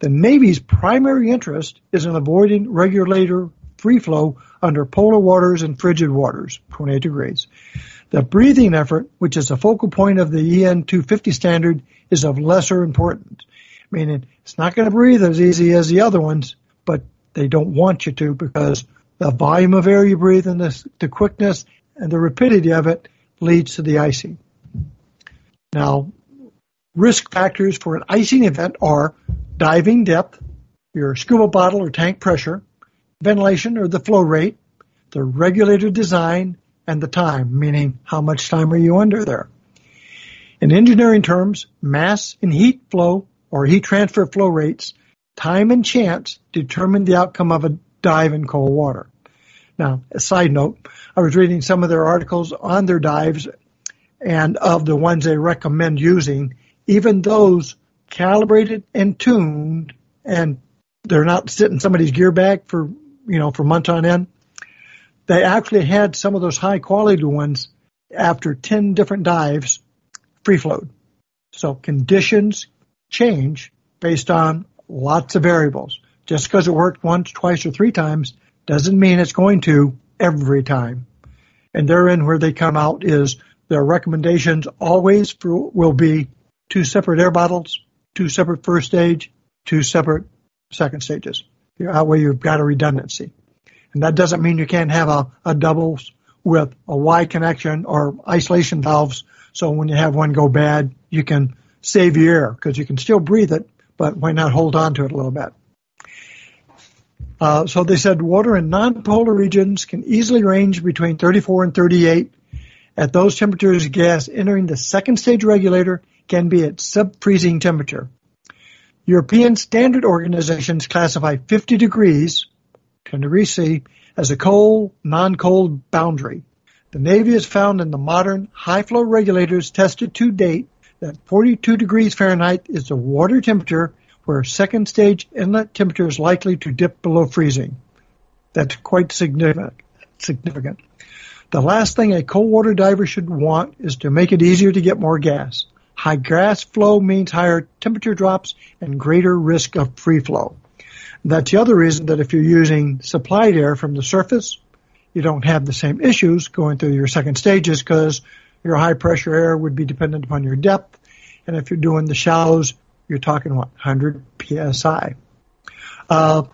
The Navy's primary interest is in avoiding regulator free flow under polar waters and frigid waters, 28 degrees. The breathing effort, which is a focal point of the EN 250 standard, is of lesser importance, meaning it's not going to breathe as easy as the other ones, but they don't want you to because the volume of air you breathe and the, the quickness and the rapidity of it leads to the icing. Now, risk factors for an icing event are diving depth, your scuba bottle or tank pressure, ventilation or the flow rate, the regulator design, and the time, meaning how much time are you under there. In engineering terms, mass and heat flow or heat transfer flow rates, time and chance determine the outcome of a dive in cold water. Now, a side note, I was reading some of their articles on their dives and of the ones they recommend using, even those calibrated and tuned and they're not sitting somebody's gear bag for, you know, for months on end. They actually had some of those high quality ones after 10 different dives free float. So conditions change based on lots of variables. Just because it worked once, twice, or three times doesn't mean it's going to every time. And therein where they come out is their recommendations always for, will be two separate air bottles, two separate first stage, two separate second stages. That way you've got a redundancy. And that doesn't mean you can't have a, a doubles with a Y connection or isolation valves. So when you have one go bad, you can save your air because you can still breathe it, but why not hold on to it a little bit? Uh, so they said water in non-polar regions can easily range between 34 and 38. At those temperatures, gas entering the second stage regulator can be at sub-freezing temperature. European standard organizations classify 50 degrees, 10 degrees C, as a cold, non-cold boundary. The Navy has found in the modern high flow regulators tested to date that 42 degrees Fahrenheit is the water temperature where second stage inlet temperature is likely to dip below freezing. That's quite significant. significant. The last thing a cold water diver should want is to make it easier to get more gas. High gas flow means higher temperature drops and greater risk of free flow. That's the other reason that if you're using supplied air from the surface, you don't have the same issues going through your second stages because your high pressure air would be dependent upon your depth. And if you're doing the shallows, you're talking what, 100 psi. Uh,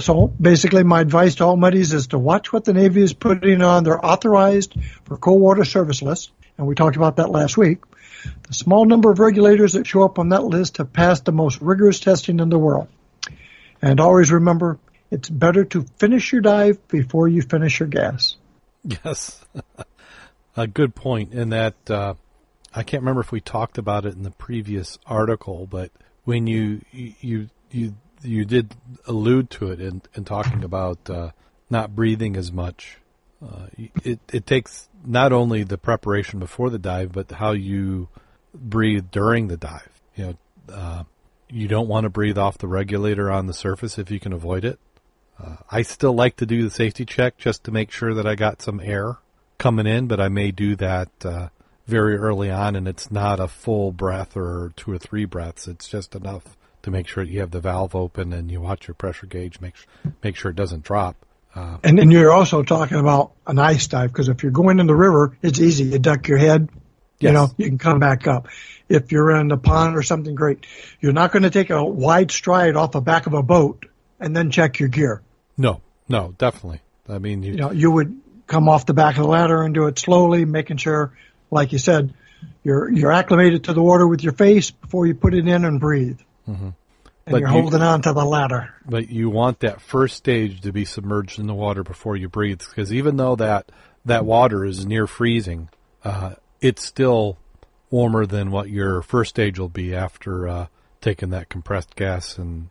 so basically my advice to all muddies is to watch what the Navy is putting on their authorized for cold water service list. And we talked about that last week. The small number of regulators that show up on that list have passed the most rigorous testing in the world. And always remember, it's better to finish your dive before you finish your gas. Yes. a good point in that uh, I can't remember if we talked about it in the previous article, but when you you you you did allude to it in, in talking about uh, not breathing as much. Uh, it it takes not only the preparation before the dive, but how you breathe during the dive. You know, uh, you don't want to breathe off the regulator on the surface if you can avoid it. Uh, I still like to do the safety check just to make sure that I got some air coming in, but I may do that uh, very early on, and it's not a full breath or two or three breaths. It's just enough to make sure you have the valve open and you watch your pressure gauge, make make sure it doesn't drop. Uh, and then you're also talking about an ice dive because if you're going in the river, it's easy. You duck your head, yes. you know, you can come back up. if you're in a pond or something great. You're not going to take a wide stride off the back of a boat and then check your gear. No, no, definitely. I mean, you, You know, you would come off the back of the ladder and do it slowly, making sure, like you said, you're you're acclimated to the water with your face before you put it in and breathe. And But you're you- holding on to the ladder. but you want that first stage to be submerged in the water before you breathe, because even though that that water is near freezing, uh, it's still warmer than what your first stage will be after uh, taking that compressed gas and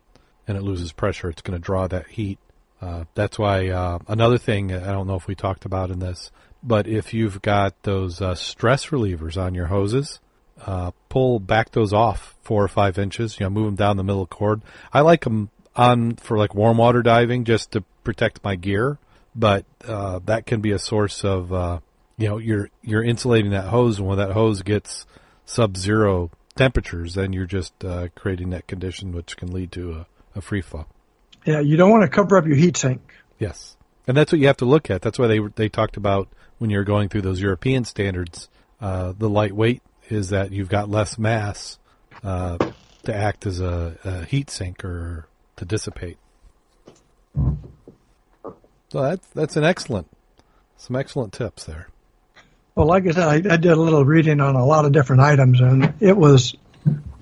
and it loses pressure. It's going to draw that heat. Uh, that's why uh, another thing I don't know if we talked about in this, but if you've got those uh, stress relievers on your hoses, uh, pull back those off four or five inches. You know, move them down the middle of the cord. I like them on for like warm water diving just to protect my gear, but uh, that can be a source of uh, you know you're you're insulating that hose, and when that hose gets sub-zero temperatures, then you're just uh, creating that condition which can lead to a, a free flow. Yeah, you don't want to cover up your heat sink. Yes, and that's what you have to look at. That's why they they talked about when you're going through those European standards. Uh, the lightweight is that you've got less mass uh, to act as a, a heat sink or to dissipate. So that's that's an excellent, some excellent tips there. Well, like I said, I, I did a little reading on a lot of different items, and it was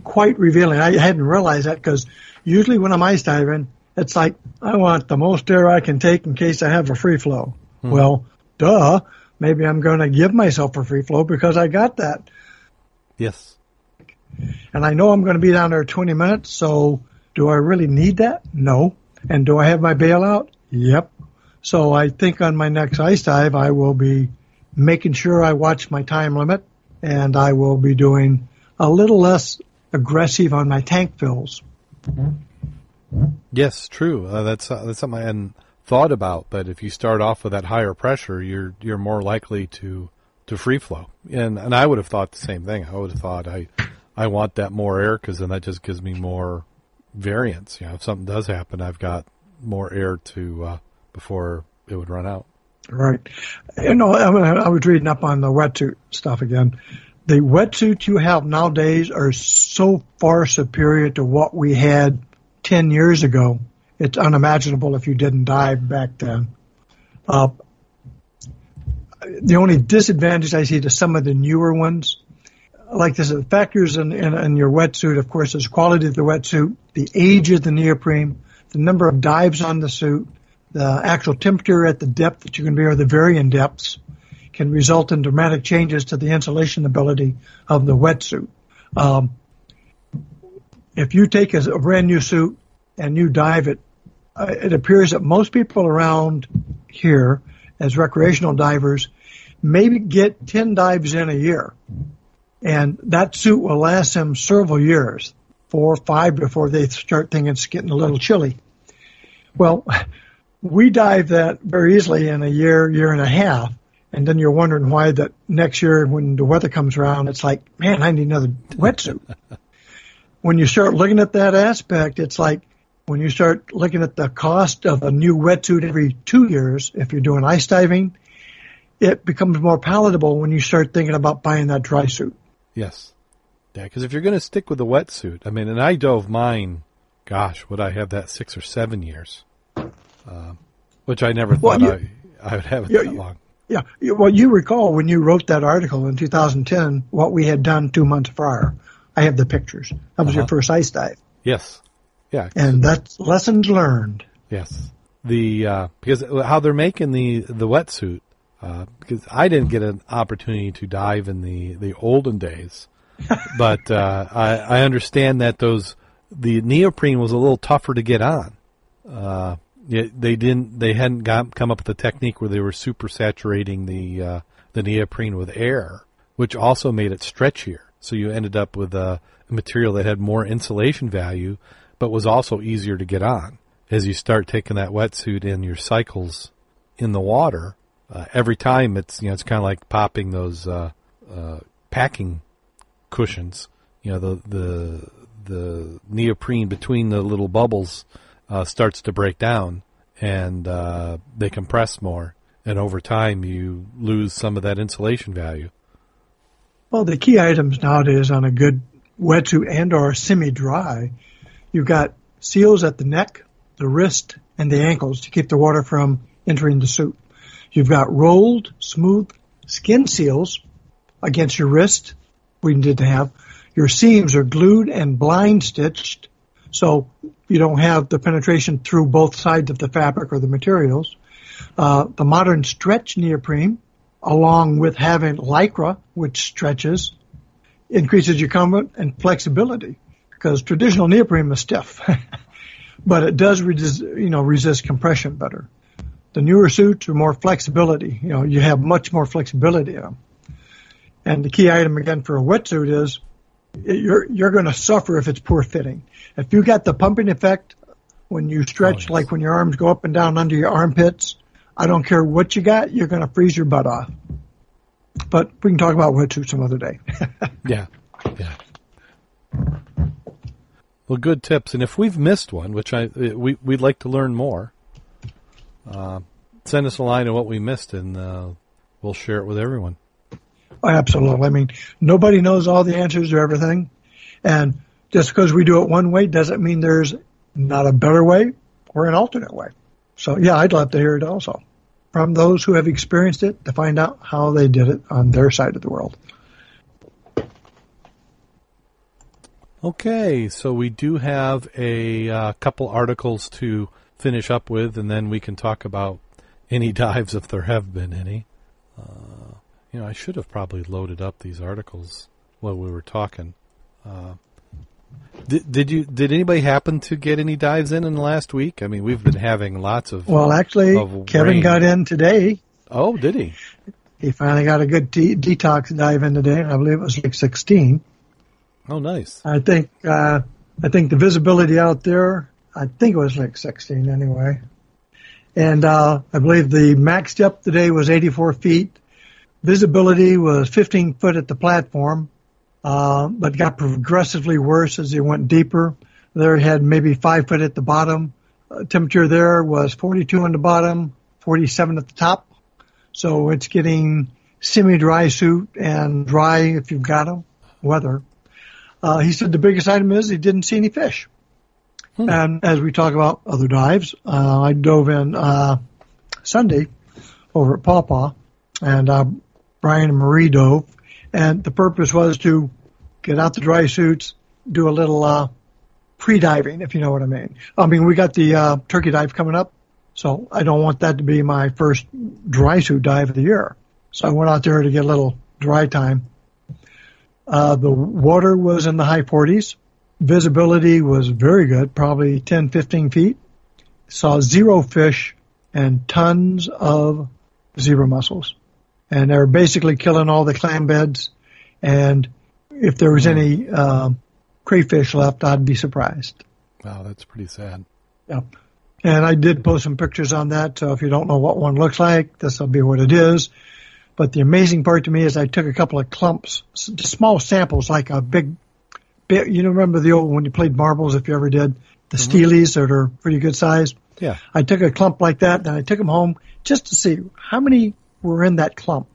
quite revealing. I hadn't realized that because usually when I'm ice diving, it's like I want the most air I can take in case I have a free flow. Well, duh. Maybe I'm going to give myself a free flow because I got that, Yes. and I know I'm going to be down there 20 minutes. So, do I really need that? No. And do I have my bailout? Yep. So I think on my next ice dive, I will be making sure I watch my time limit and I will be doing a little less aggressive on my tank fills. Yes, true. Uh, that's uh, that's something I hadn't thought about. But if you start off with that higher pressure, you're you're more likely to to free flow. And and I would have thought the same thing. I would have thought I I want that more air because then that just gives me more variance. You know, if something does happen, I've got more air to uh, before it would run out. Right. You know, I, I was reading up on the wetsuit stuff again. The wetsuits you have nowadays are so far superior to what we had 10 years ago. It's unimaginable if you didn't dive back then. Uh, the only disadvantage I see to some of the newer ones, like this, the factors in, in, in your wetsuit, of course, is quality of the wetsuit, the age of the neoprene, the number of dives on the suit, the actual temperature at the depth that you can be, or the varying depths, can result in dramatic changes to the insulation ability of the wetsuit. Um, if you take a, a brand new suit and you dive it, uh, it appears that most people around here, as recreational divers, maybe get 10 dives in a year. And that suit will last them several years, four or five before they start thinking it's getting a little chilly. Well, we dive that very easily in a year, year and a half. And then you're wondering why that next year when the weather comes around, it's like, man, I need another wetsuit. when you start looking at that aspect, it's like when you start looking at the cost of a new wetsuit every two years, if you're doing ice diving, it becomes more palatable when you start thinking about buying that dry suit. Yes. Yeah, because if you're going to stick with the wetsuit, I mean, and I dove mine, gosh, would I have that six or seven years? Um, which I never Well, thought you- I, I would have it Yeah, that long. Yeah. Well, you recall when you wrote that article in 2010, what we had done two months prior. I have the pictures. That was your Uh-huh. first ice dive. Yes. Yeah. And that's lessons learned. Yes. The uh, because how they're making the the wetsuit uh, because I didn't get an opportunity to dive in the the olden days, but uh, I I understand that those the neoprene was a little tougher to get on. Uh, it, they didn't they hadn't got, come up with a technique where they were super saturating the uh, the neoprene with air, which also made it stretchier. So you ended up with a material that had more insulation value, but was also easier to get on. As you start taking that wetsuit in your cycles in the water, uh, every time it's you know it's kind of like popping those uh, uh, packing cushions. You know the the the neoprene between the little bubbles uh, starts to break down, and uh, they compress more. And over time, you lose some of that insulation value. Well, the key items nowadays on a good wetsuit and or semi-dry, you've got seals at the neck, the wrist, and the ankles to keep the water from entering the suit. You've got rolled, smooth skin seals against your wrist. We to have your seams are glued and blind stitched, so you don't have the penetration through both sides of the fabric or the materials. Uh, the modern stretch neoprene, along with having lycra, which stretches, increases your comfort and flexibility because traditional neoprene is stiff, but it does resist, you know resist compression better. The newer suits are more flexibility. You know, you have much more flexibility in them. And the key item again for a wetsuit is you're you're going to suffer if it's poor fitting. If you got the pumping effect when you stretch, oh, yes. like when your arms go up and down under your armpits, I don't care what you got, you're going to freeze your butt off. But we can talk about wetsuits some other day. yeah, yeah. Well, good tips. And if we've missed one, which I we we'd like to learn more, uh, send us a line of what we missed, and uh, we'll share it with everyone. Absolutely. I mean, nobody knows all the answers to everything, and just because we do it one way doesn't mean there's not a better way or an alternate way. So, yeah, I'd love to hear it also from those who have experienced it to find out how they did it on their side of the world. Okay, so we do have a uh, couple articles to finish up with, and then we can talk about any dives if there have been any. Uh, you know, I should have probably loaded up these articles while we were talking. Uh, did, did you? Did anybody happen to get any dives in in the last week? I mean, we've been having lots of. Well, actually, Kevin rain. got in today. Oh, did he? He finally got a good de- detox dive in today. I believe it was like sixteen. Oh, nice. I think uh, I think the visibility out there. I think it was like sixteen anyway. And uh, I believe the max depth today was 84 feet. Visibility was 15 foot at the platform, uh, but got progressively worse as it went deeper. There had maybe five foot at the bottom. Uh, temperature there was 42 on the bottom, 47 at the top. So it's getting semi-dry suit and dry if you've got them, weather. Uh, he said the biggest item is he didn't see any fish. Hmm. And as we talk about other dives, uh, I dove in uh, Sunday over at Paw Paw, and uh, Brian and Marie dove, and the purpose was to get out the dry suits, do a little uh, pre-diving, if you know what I mean. I mean, we got the uh, turkey dive coming up, so I don't want that to be my first dry suit dive of the year. So I went out there to get a little dry time. Uh, the water was in the high 40s. Visibility was very good, probably 10, 15 feet. Saw zero fish and tons of zebra mussels and they're basically killing all the clam beds. And if there was any uh, crayfish left, I'd be surprised. Wow, that's pretty sad. Yep. And I did post some pictures on that. So if you don't know what one looks like, this will be what it is. But the amazing part to me is I took a couple of clumps, small samples, like a big, big you know, remember the old when you played marbles, if you ever did, the mm-hmm. steelies that are pretty good size. Yeah. I took a clump like that, and I took them home just to see how many were in that clump.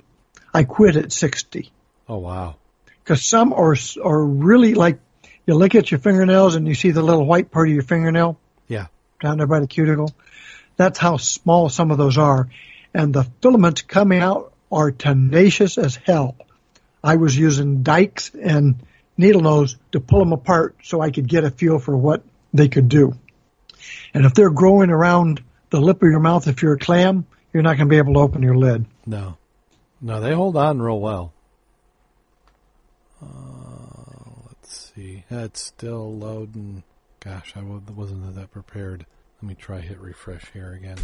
I quit at 60. Oh, wow. Because some are, are really like, you look at your fingernails and you see the little white part of your fingernail. Yeah. Down there by the cuticle. That's how small some of those are. And the filaments coming out are tenacious as hell. I was using dikes and needle nose to pull them apart so I could get a feel for what they could do. And if they're growing around the lip of your mouth, if you're a clam, you're not going to be able to open your lid. No. No, they hold on real well. Uh, let's see. It's still loading. Gosh, I wasn't that prepared. Let me try hit refresh here again.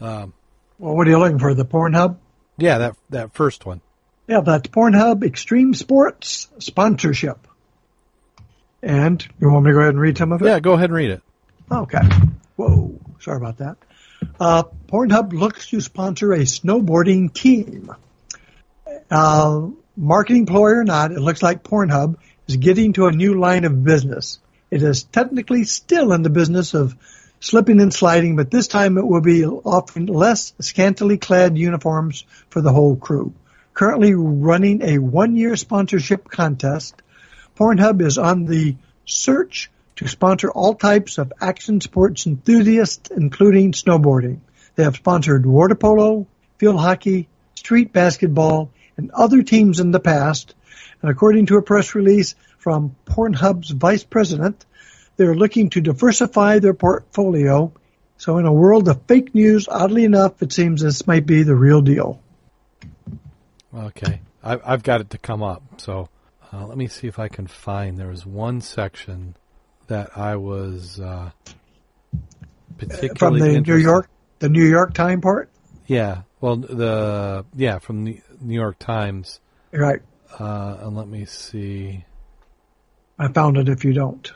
Um, well, what are you looking for? The Pornhub? Yeah, that that first one. Yeah, that's Pornhub Extreme Sports sponsorship. And you want me to go ahead and read some of it? Yeah, go ahead and read it. Okay. Whoa, sorry about that. Uh, Pornhub looks to sponsor a snowboarding team. Uh, marketing ploy or not, it looks like Pornhub is getting to a new line of business. It is technically still in the business of slipping and sliding, but this time it will be offering less scantily clad uniforms for the whole crew. currently running a one-year sponsorship contest. Pornhub is on the search to sponsor all types of action sports enthusiasts, including snowboarding. They have sponsored water polo, field hockey, street basketball, and other teams in the past. And according to a press release from Pornhub's vice president, they're looking to diversify their portfolio. So in a world of fake news, oddly enough, it seems this might be the real deal. Okay. I, I've got it to come up. So uh, let me see if I can find. There was one section that I was uh, particularly From the New York, the New York Time part? Yeah. Well, the yeah from the New York Times. Right. Uh, and let me see. I found it if you don't.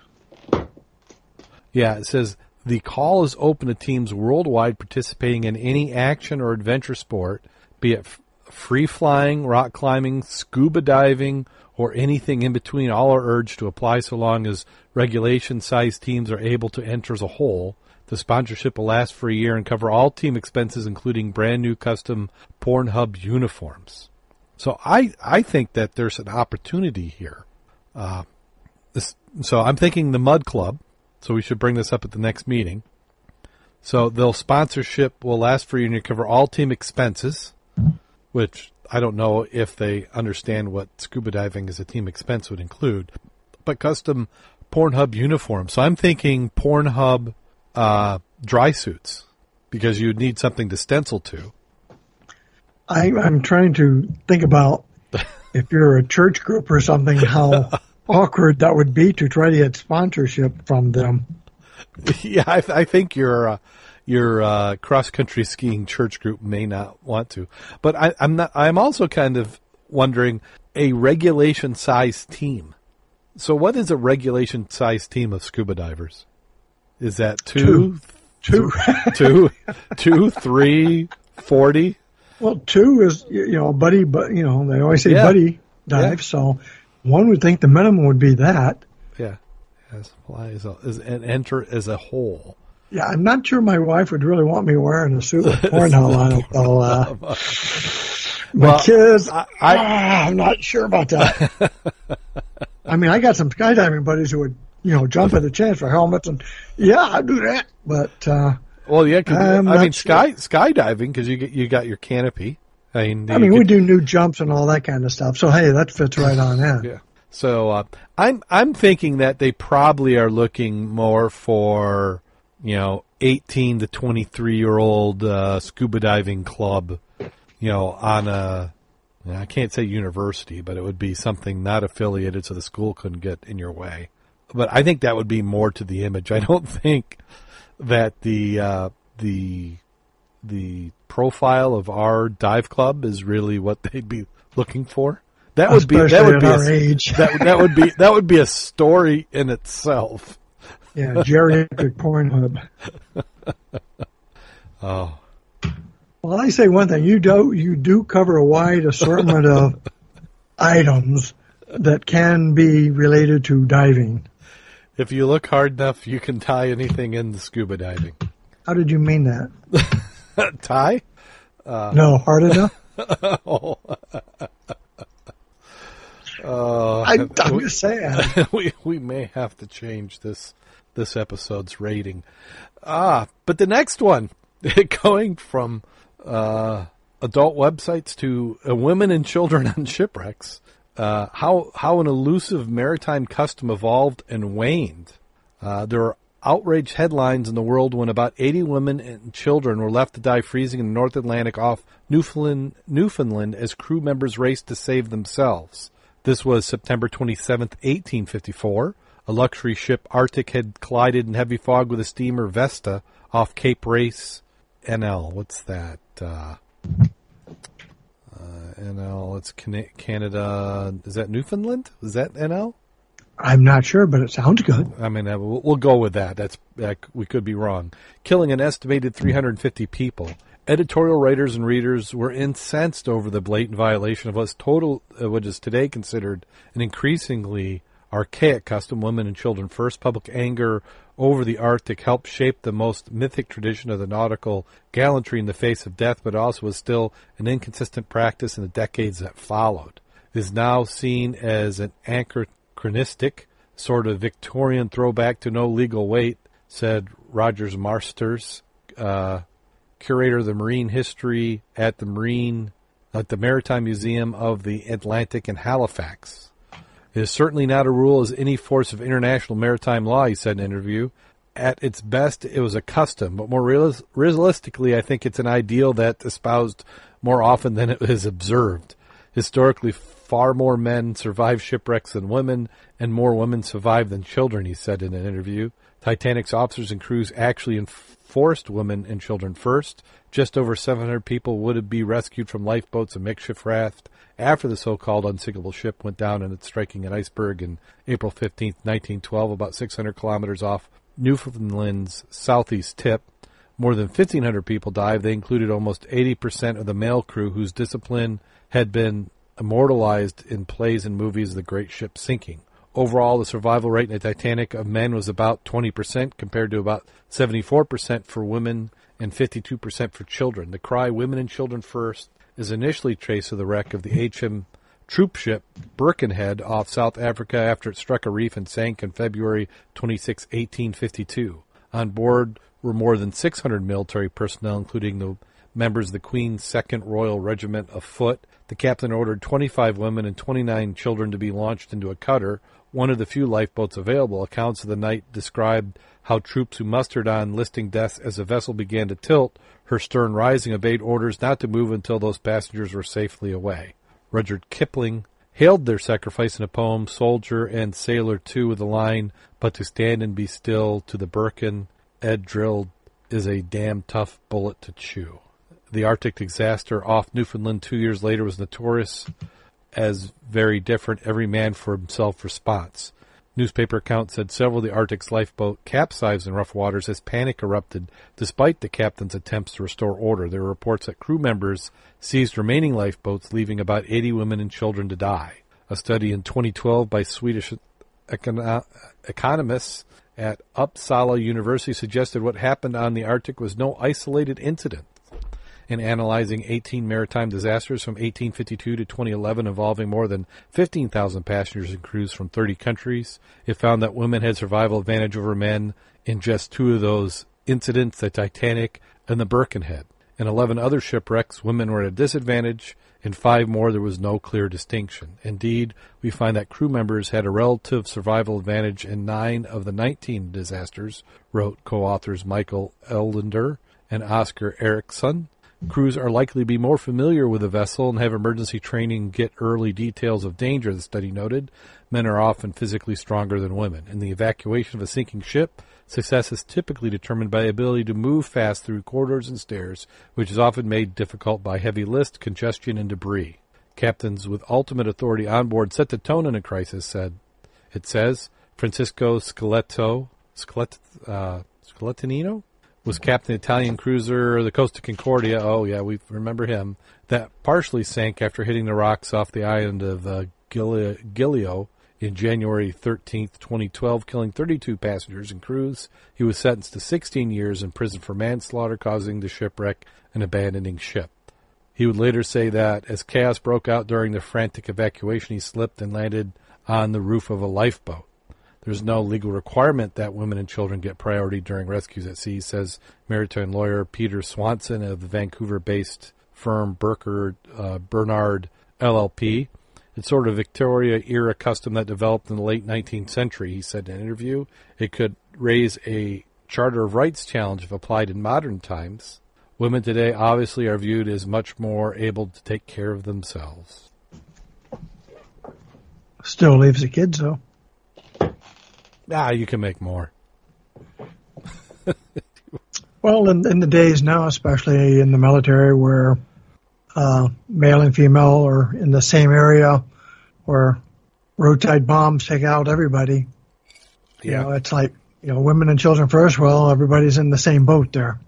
Yeah, it says the call is open to teams worldwide participating in any action or adventure sport, be it f- free flying, rock climbing, scuba diving, or anything in between. All are urged to apply so long as regulation sized teams are able to enter as a whole. The sponsorship will last for a year and cover all team expenses, including brand new custom Pornhub uniforms. So I, I think that there's an opportunity here. Uh, this, so I'm thinking the Mud Club. So we should bring this up at the next meeting. So they'll sponsorship will last for you and cover all team expenses, which I don't know if they understand what scuba diving as a team expense would include, but custom Pornhub uniforms. So I'm thinking Pornhub uh, dry suits because you'd need something to stencil to. I, I'm trying to think about if you're a church group or something, how awkward that would be to try to get sponsorship from them. yeah, I, I think your uh, your uh, cross country skiing church group may not want to, but I, I'm not. I'm also kind of wondering a regulation size team. So, what is a regulation size team of scuba divers? Is that two, Two. two, two, three, forty? well, two is, you you know, buddy, but, you know, they always say Yeah. buddy dive. Yeah. So one would think the minimum would be that. Yeah, as fly as a, as and enter as a whole. Yeah, I'm not sure my wife would really want me wearing a suit with Pornhub on it. Uh, my Well, kids, I- I, I- am not sure about that. I mean, I got some skydiving buddies who would, you know, jump at the chance for helmets, and yeah, I'd do that. But uh, Well, yeah, I'm I mean, sure. sky skydiving because you get you got your canopy. I mean, I mean, we do new jumps and all that kind of stuff. So hey, that fits right on in. Yeah. So uh, I'm I'm thinking that they probably are looking more for you know 18 to 23 year old uh, scuba diving club, you know, on a I can't say university, but it would be something not affiliated, so the school couldn't get in your way. But I think that would be more to the image. I don't think that the uh, the the profile of our dive club is really what they'd be looking for. That would be that would be our a, age. that that would be that would be a story in itself. Yeah, geriatric Pornhub. Oh, Well, I say one thing: you do you do cover a wide assortment of items that can be related to diving. if you look hard enough, you can tie anything into scuba diving. How did you mean that? tie? no, hard enough. Oh. Uh, I, I'm just saying. we we may have to change this this episode's rating. Ah, but the next one, going from uh, adult websites to uh, women and children on shipwrecks. Uh, how how an elusive maritime custom evolved and waned. Uh, there are outraged headlines in the world when about 80 women and children were left to die freezing in the North Atlantic off Newfoundland, Newfoundland as crew members raced to save themselves. This was September 27, 1854. A luxury ship Arctic had collided in heavy fog with a steamer Vesta off Cape Race, NL. What's that? Uh, uh, NL. It's Canada. Is that Newfoundland? Is that NL? I'm not sure, but it sounds good. I mean, uh, we'll, go with that. That's we could be wrong. Killing an estimated 350 people. Editorial writers and readers were incensed over the blatant violation of what's total, uh, what is today considered an increasingly archaic custom. Women and children first. Public anger over the Arctic helped shape the most mythic tradition of the nautical gallantry in the face of death, but also was still an inconsistent practice in the decades that followed. It is now seen as an anachronistic, sort of Victorian throwback to no legal weight, said Rogers Marsters, uh, curator of the marine history at the Marine at the Maritime Museum of the Atlantic in Halifax. It is certainly not a rule as any force of international maritime law, he said in an interview. At its best, it was a custom, but more realis- realistically, I think it's an ideal that espoused more often than it is observed. Historically, far more men survive shipwrecks than women, and more women survive than children, he said in an interview. Titanic's officers and crews actually enforced women and children first. Just over 700 people would be rescued from lifeboats and makeshift raft after the so-called unsinkable ship went down in its striking an iceberg in April 15, 1912, about 600 kilometers off Newfoundland's southeast tip. More than 1,500 people died. They included almost 80% of the male crew whose discipline had been immortalized in plays and movies the great ship sinking. Overall, the survival rate in the Titanic of men was about 20% compared to about 74% for women and 52% for children. The cry, women and children first, is initially traced to the wreck of the HM troop ship Birkenhead off South Africa after it struck a reef and sank on February 26, 1852. On board were more than 600 military personnel, including the members of the Queen's Second Royal Regiment of Foot. The captain ordered 25 women and 29 children to be launched into a cutter, one of the few lifeboats available. Accounts of the night described how troops who mustered on listing deaths as the vessel began to tilt, her stern rising, obeyed orders not to move until those passengers were safely away. Rudyard Kipling hailed their sacrifice in a poem, Soldier and Sailor too, with the line, But to stand and be still to the Birken, Ed drilled, is a damn tough bullet to chew. The Arctic disaster off Newfoundland two years later was notorious as very different every man for himself response. Newspaper accounts said several of the Arctic's lifeboat capsized in rough waters as panic erupted despite the captain's attempts to restore order. There were reports that crew members seized remaining lifeboats, leaving about 80 women and children to die. A study in 2012 by Swedish econo- economists at Uppsala University suggested what happened on the Arctic was no isolated incident in analyzing 18 maritime disasters from 1852 to 2011 involving more than 15,000 passengers and crews from 30 countries. It found that women had survival advantage over men in just two of those incidents, the Titanic and the Birkenhead. In 11 other shipwrecks, women were at a disadvantage. In five more, there was no clear distinction. Indeed, we find that crew members had a relative survival advantage in nine of the 19 disasters, wrote co-authors Mikael Elinder and Oscar Erixson. Crews are likely to be more familiar with a vessel and have emergency training get early details of danger, the study noted. Men are often physically stronger than women. In the evacuation of a sinking ship, success is typically determined by the ability to move fast through corridors and stairs, which is often made difficult by heavy list, congestion, and debris. Captains with ultimate authority on board set the tone in a crisis, said. It says, Francisco Scoletto, Scolet, uh, Scolettinino? Was captain Italian cruiser the Costa Concordia. Oh yeah, we remember him. That partially sank after hitting the rocks off the island of uh, Giglio in January 13th, 2012, killing 32 passengers and crews. He was sentenced to 16 years in prison for manslaughter causing the shipwreck and abandoning ship. He would later say that as chaos broke out during the frantic evacuation, he slipped and landed on the roof of a lifeboat. There's no legal requirement that women and children get priority during rescues at sea, says maritime lawyer Peter Swanson of the Vancouver-based firm Berker, uh, Bernard LLP. It's sort of Victoria era custom that developed in the late 19th century, he said in an interview. It could raise a Charter of Rights challenge if applied in modern times. Women today obviously are viewed as much more able to take care of themselves. Still leaves the kids, though. Ah, you can make more. well, in, in the days now, especially in the military, where uh, male and female are in the same area, where roadside bombs take out everybody. Yeah. You know, it's like you know, women and children first. Well, everybody's in the same boat there,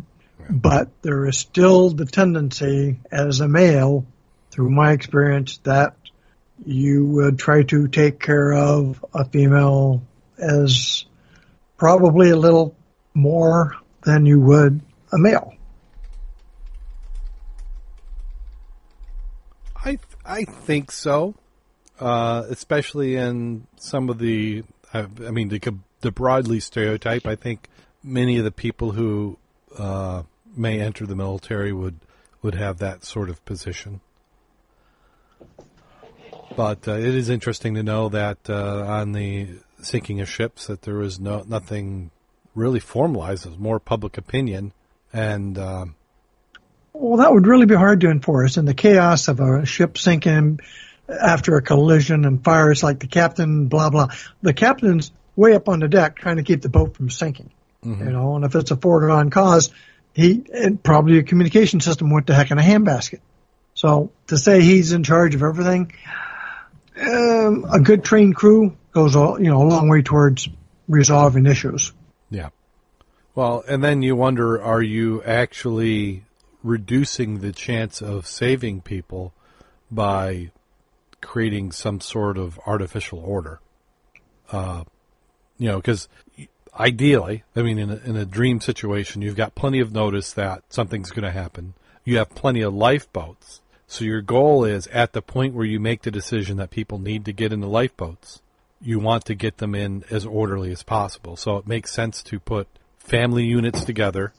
yeah. but there is still the tendency, as a male, through my experience, that you would try to take care of a female as probably a little more than you would a male. I I think so, uh, especially in some of the. I, I mean, the the broadly stereotype. I think many of the people who uh, may enter the military would would have that sort of position. But uh, it is interesting to know that uh, on the sinking of ships that there was no nothing really formalized. It was more public opinion, and uh, well, that would really be hard to enforce in the chaos of a ship sinking after a collision and fires like the captain, blah blah. The captain's way up on the deck trying to keep the boat from sinking. Mm-hmm. You know, and if it's a foregone cause, he probably a communication system went to heck in a handbasket. So to say he's in charge of everything, um, a good trained crew goes all, you know a long way towards resolving issues. Yeah. Well, and then you wonder: Are you actually reducing the chance of saving people by creating some sort of artificial order? Uh, you know, because ideally, I mean, in a, in a dream situation, you've got plenty of notice that something's going to happen. You have plenty of lifeboats. So your goal is at the point where you make the decision that people need to get in the lifeboats, you want to get them in as orderly as possible. So it makes sense to put family units together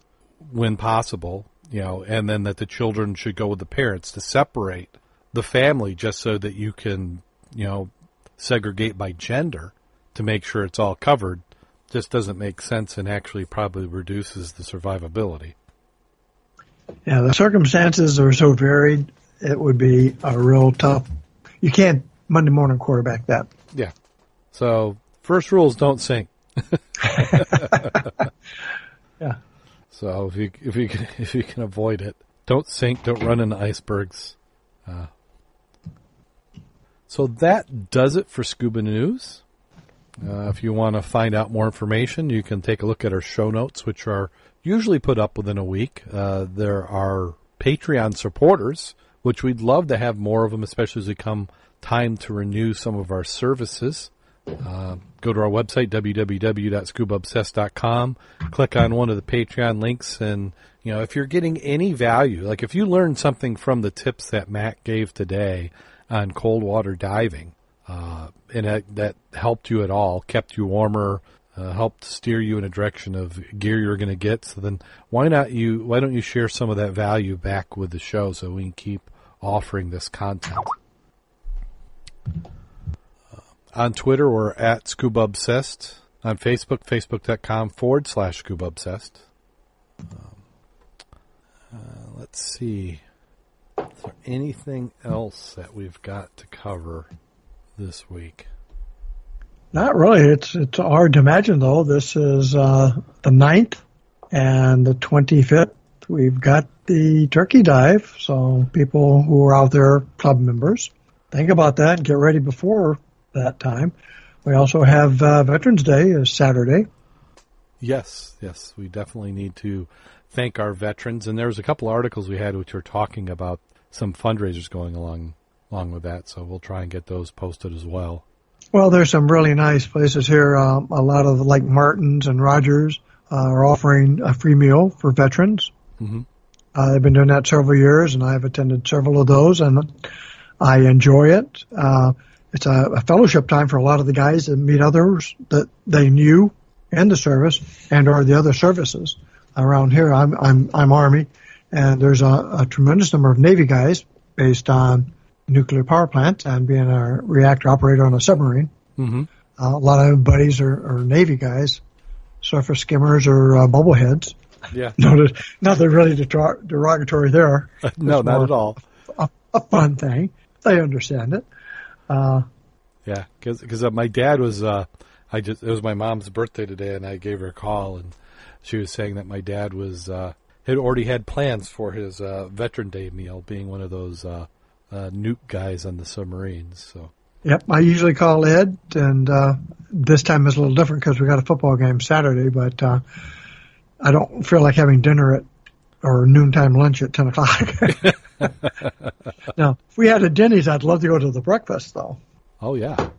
when possible, you know, and then that the children should go with the parents to separate the family just so that you can, you know, segregate by gender to make sure it's all covered just doesn't make sense and actually probably reduces the survivability. Yeah, the circumstances are so varied, it would be a real tough. You can't Monday morning quarterback that. Yeah. So first rule is don't sink. yeah. So if you if you can, if you can avoid it, don't sink, don't run into icebergs. Uh, so that does it for scuba news. Uh, if you want to find out more information, you can take a look at our show notes, which are usually put up within a week. Uh, there are Patreon supporters, which we'd love to have more of them, especially as we come time to renew some of our services. Uh, go to our website, www.scubaobsessed.com, click on one of the Patreon links, and, you know, if you're getting any value, like if you learned something from the tips that Mack gave today on cold water diving, uh, and that, that, helped you at all, kept you warmer, uh, helped steer you in a direction of gear you're going to get. So then, why not you? Why don't you share some of that value back with the show so we can keep offering this content? On Twitter, we're at Scuba Obsessed. On Facebook, facebook.com forward slash Scuba Obsessed. Um, uh, let's see. Is there anything else that we've got to cover? this week? Not really. It's it's hard to imagine though. This is uh, the 9th and the twenty fifth. We've got the turkey dive, so people who are out there, club members, think about that and get ready before that time. We also have uh, Veterans Day is Saturday. Yes, yes, we definitely need to thank our veterans. And there was a couple articles we had which were talking about some fundraisers going along along with that. So we'll try and get those posted as well. Well, there's some really nice places here. Um, a lot of like Martins and Rogers uh, are offering a free meal for veterans. Mm-hmm. Uh, they've been doing that several years, and I've attended several of those, and I enjoy it. Uh, it's a, a, fellowship time for a lot of the guys that meet others that they knew in the service and or the other services around here. I'm I'm I'm Army, and there's a, a tremendous number of Navy guys based on nuclear power plant and being a reactor operator on a submarine. Mm-hmm. Uh, a lot of buddies are, are Navy guys, surface skimmers or uh, bubbleheads. Yeah. Nothing really derogatory there. no, not at all. A, a, fun thing. They understand it. Uh, yeah, because uh, my dad was, uh, I just it was my mom's birthday today, and I gave her a call, and she was saying that my dad was uh, had already had plans for his uh, Veteran Day meal, being one of those uh, uh, nuke guys on the submarines. So. Yep, I usually call Ed, and uh, this time is a little different because we got a football game Saturday. But uh, I don't feel like having dinner at or noontime lunch at ten o'clock. now, if we had a Denny's, I'd love to go to the breakfast though. Oh yeah.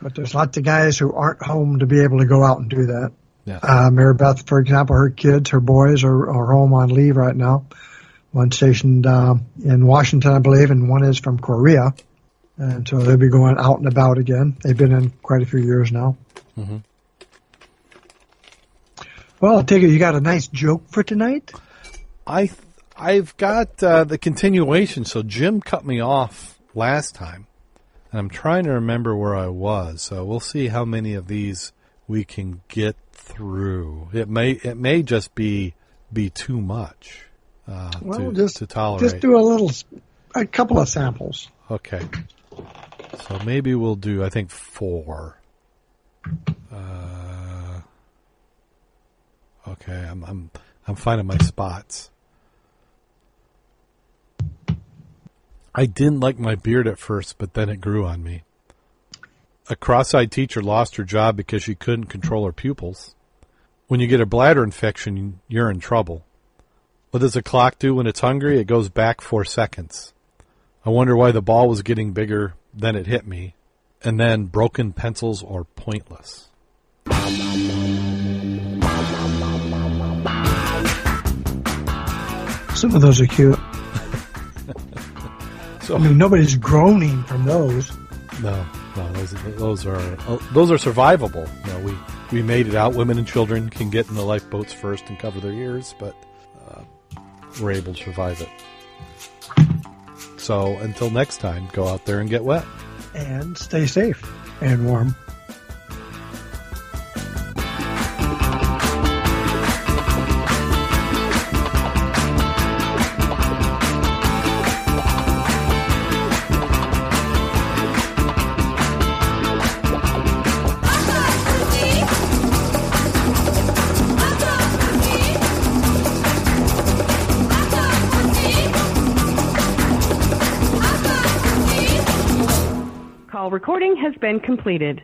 but there's lots of guys who aren't home to be able to go out and do that. Yeah. Uh, Mary Beth, for example, her kids, her boys are, are home on leave right now. One stationed uh, in Washington, I believe, and one is from Korea. And so they'll be going out and about again. They've been in quite a few years now. Mm-hmm. Well, I take it you got a nice joke for tonight. I I've got uh, the continuation. So Jim cut me off last time, and I'm trying to remember where I was. So we'll see how many of these we can get through. It may it may just be be too much uh, Well, to, just- to tolerate. Just do a little, a couple of samples. Okay. So maybe we'll do, I think, four. Uh, okay, I'm, I'm, I'm finding my spots. I didn't like my beard at first, but then it grew on me. A cross-eyed teacher lost her job because she couldn't control her pupils. When you get a bladder infection, you're in trouble. What does a clock do when it's hungry? It goes back four seconds. I wonder why the ball was getting bigger than it hit me. And then broken pencils are pointless. Some of those are cute. So I mean, nobody's groaning from those. no, no, those those are uh, those are survivable. You know, we we made it out. Women and children can get in the lifeboats first and cover their ears, but uh, we're able to survive it. So until next time, go out there and get wet. And stay safe and warm. Has been completed.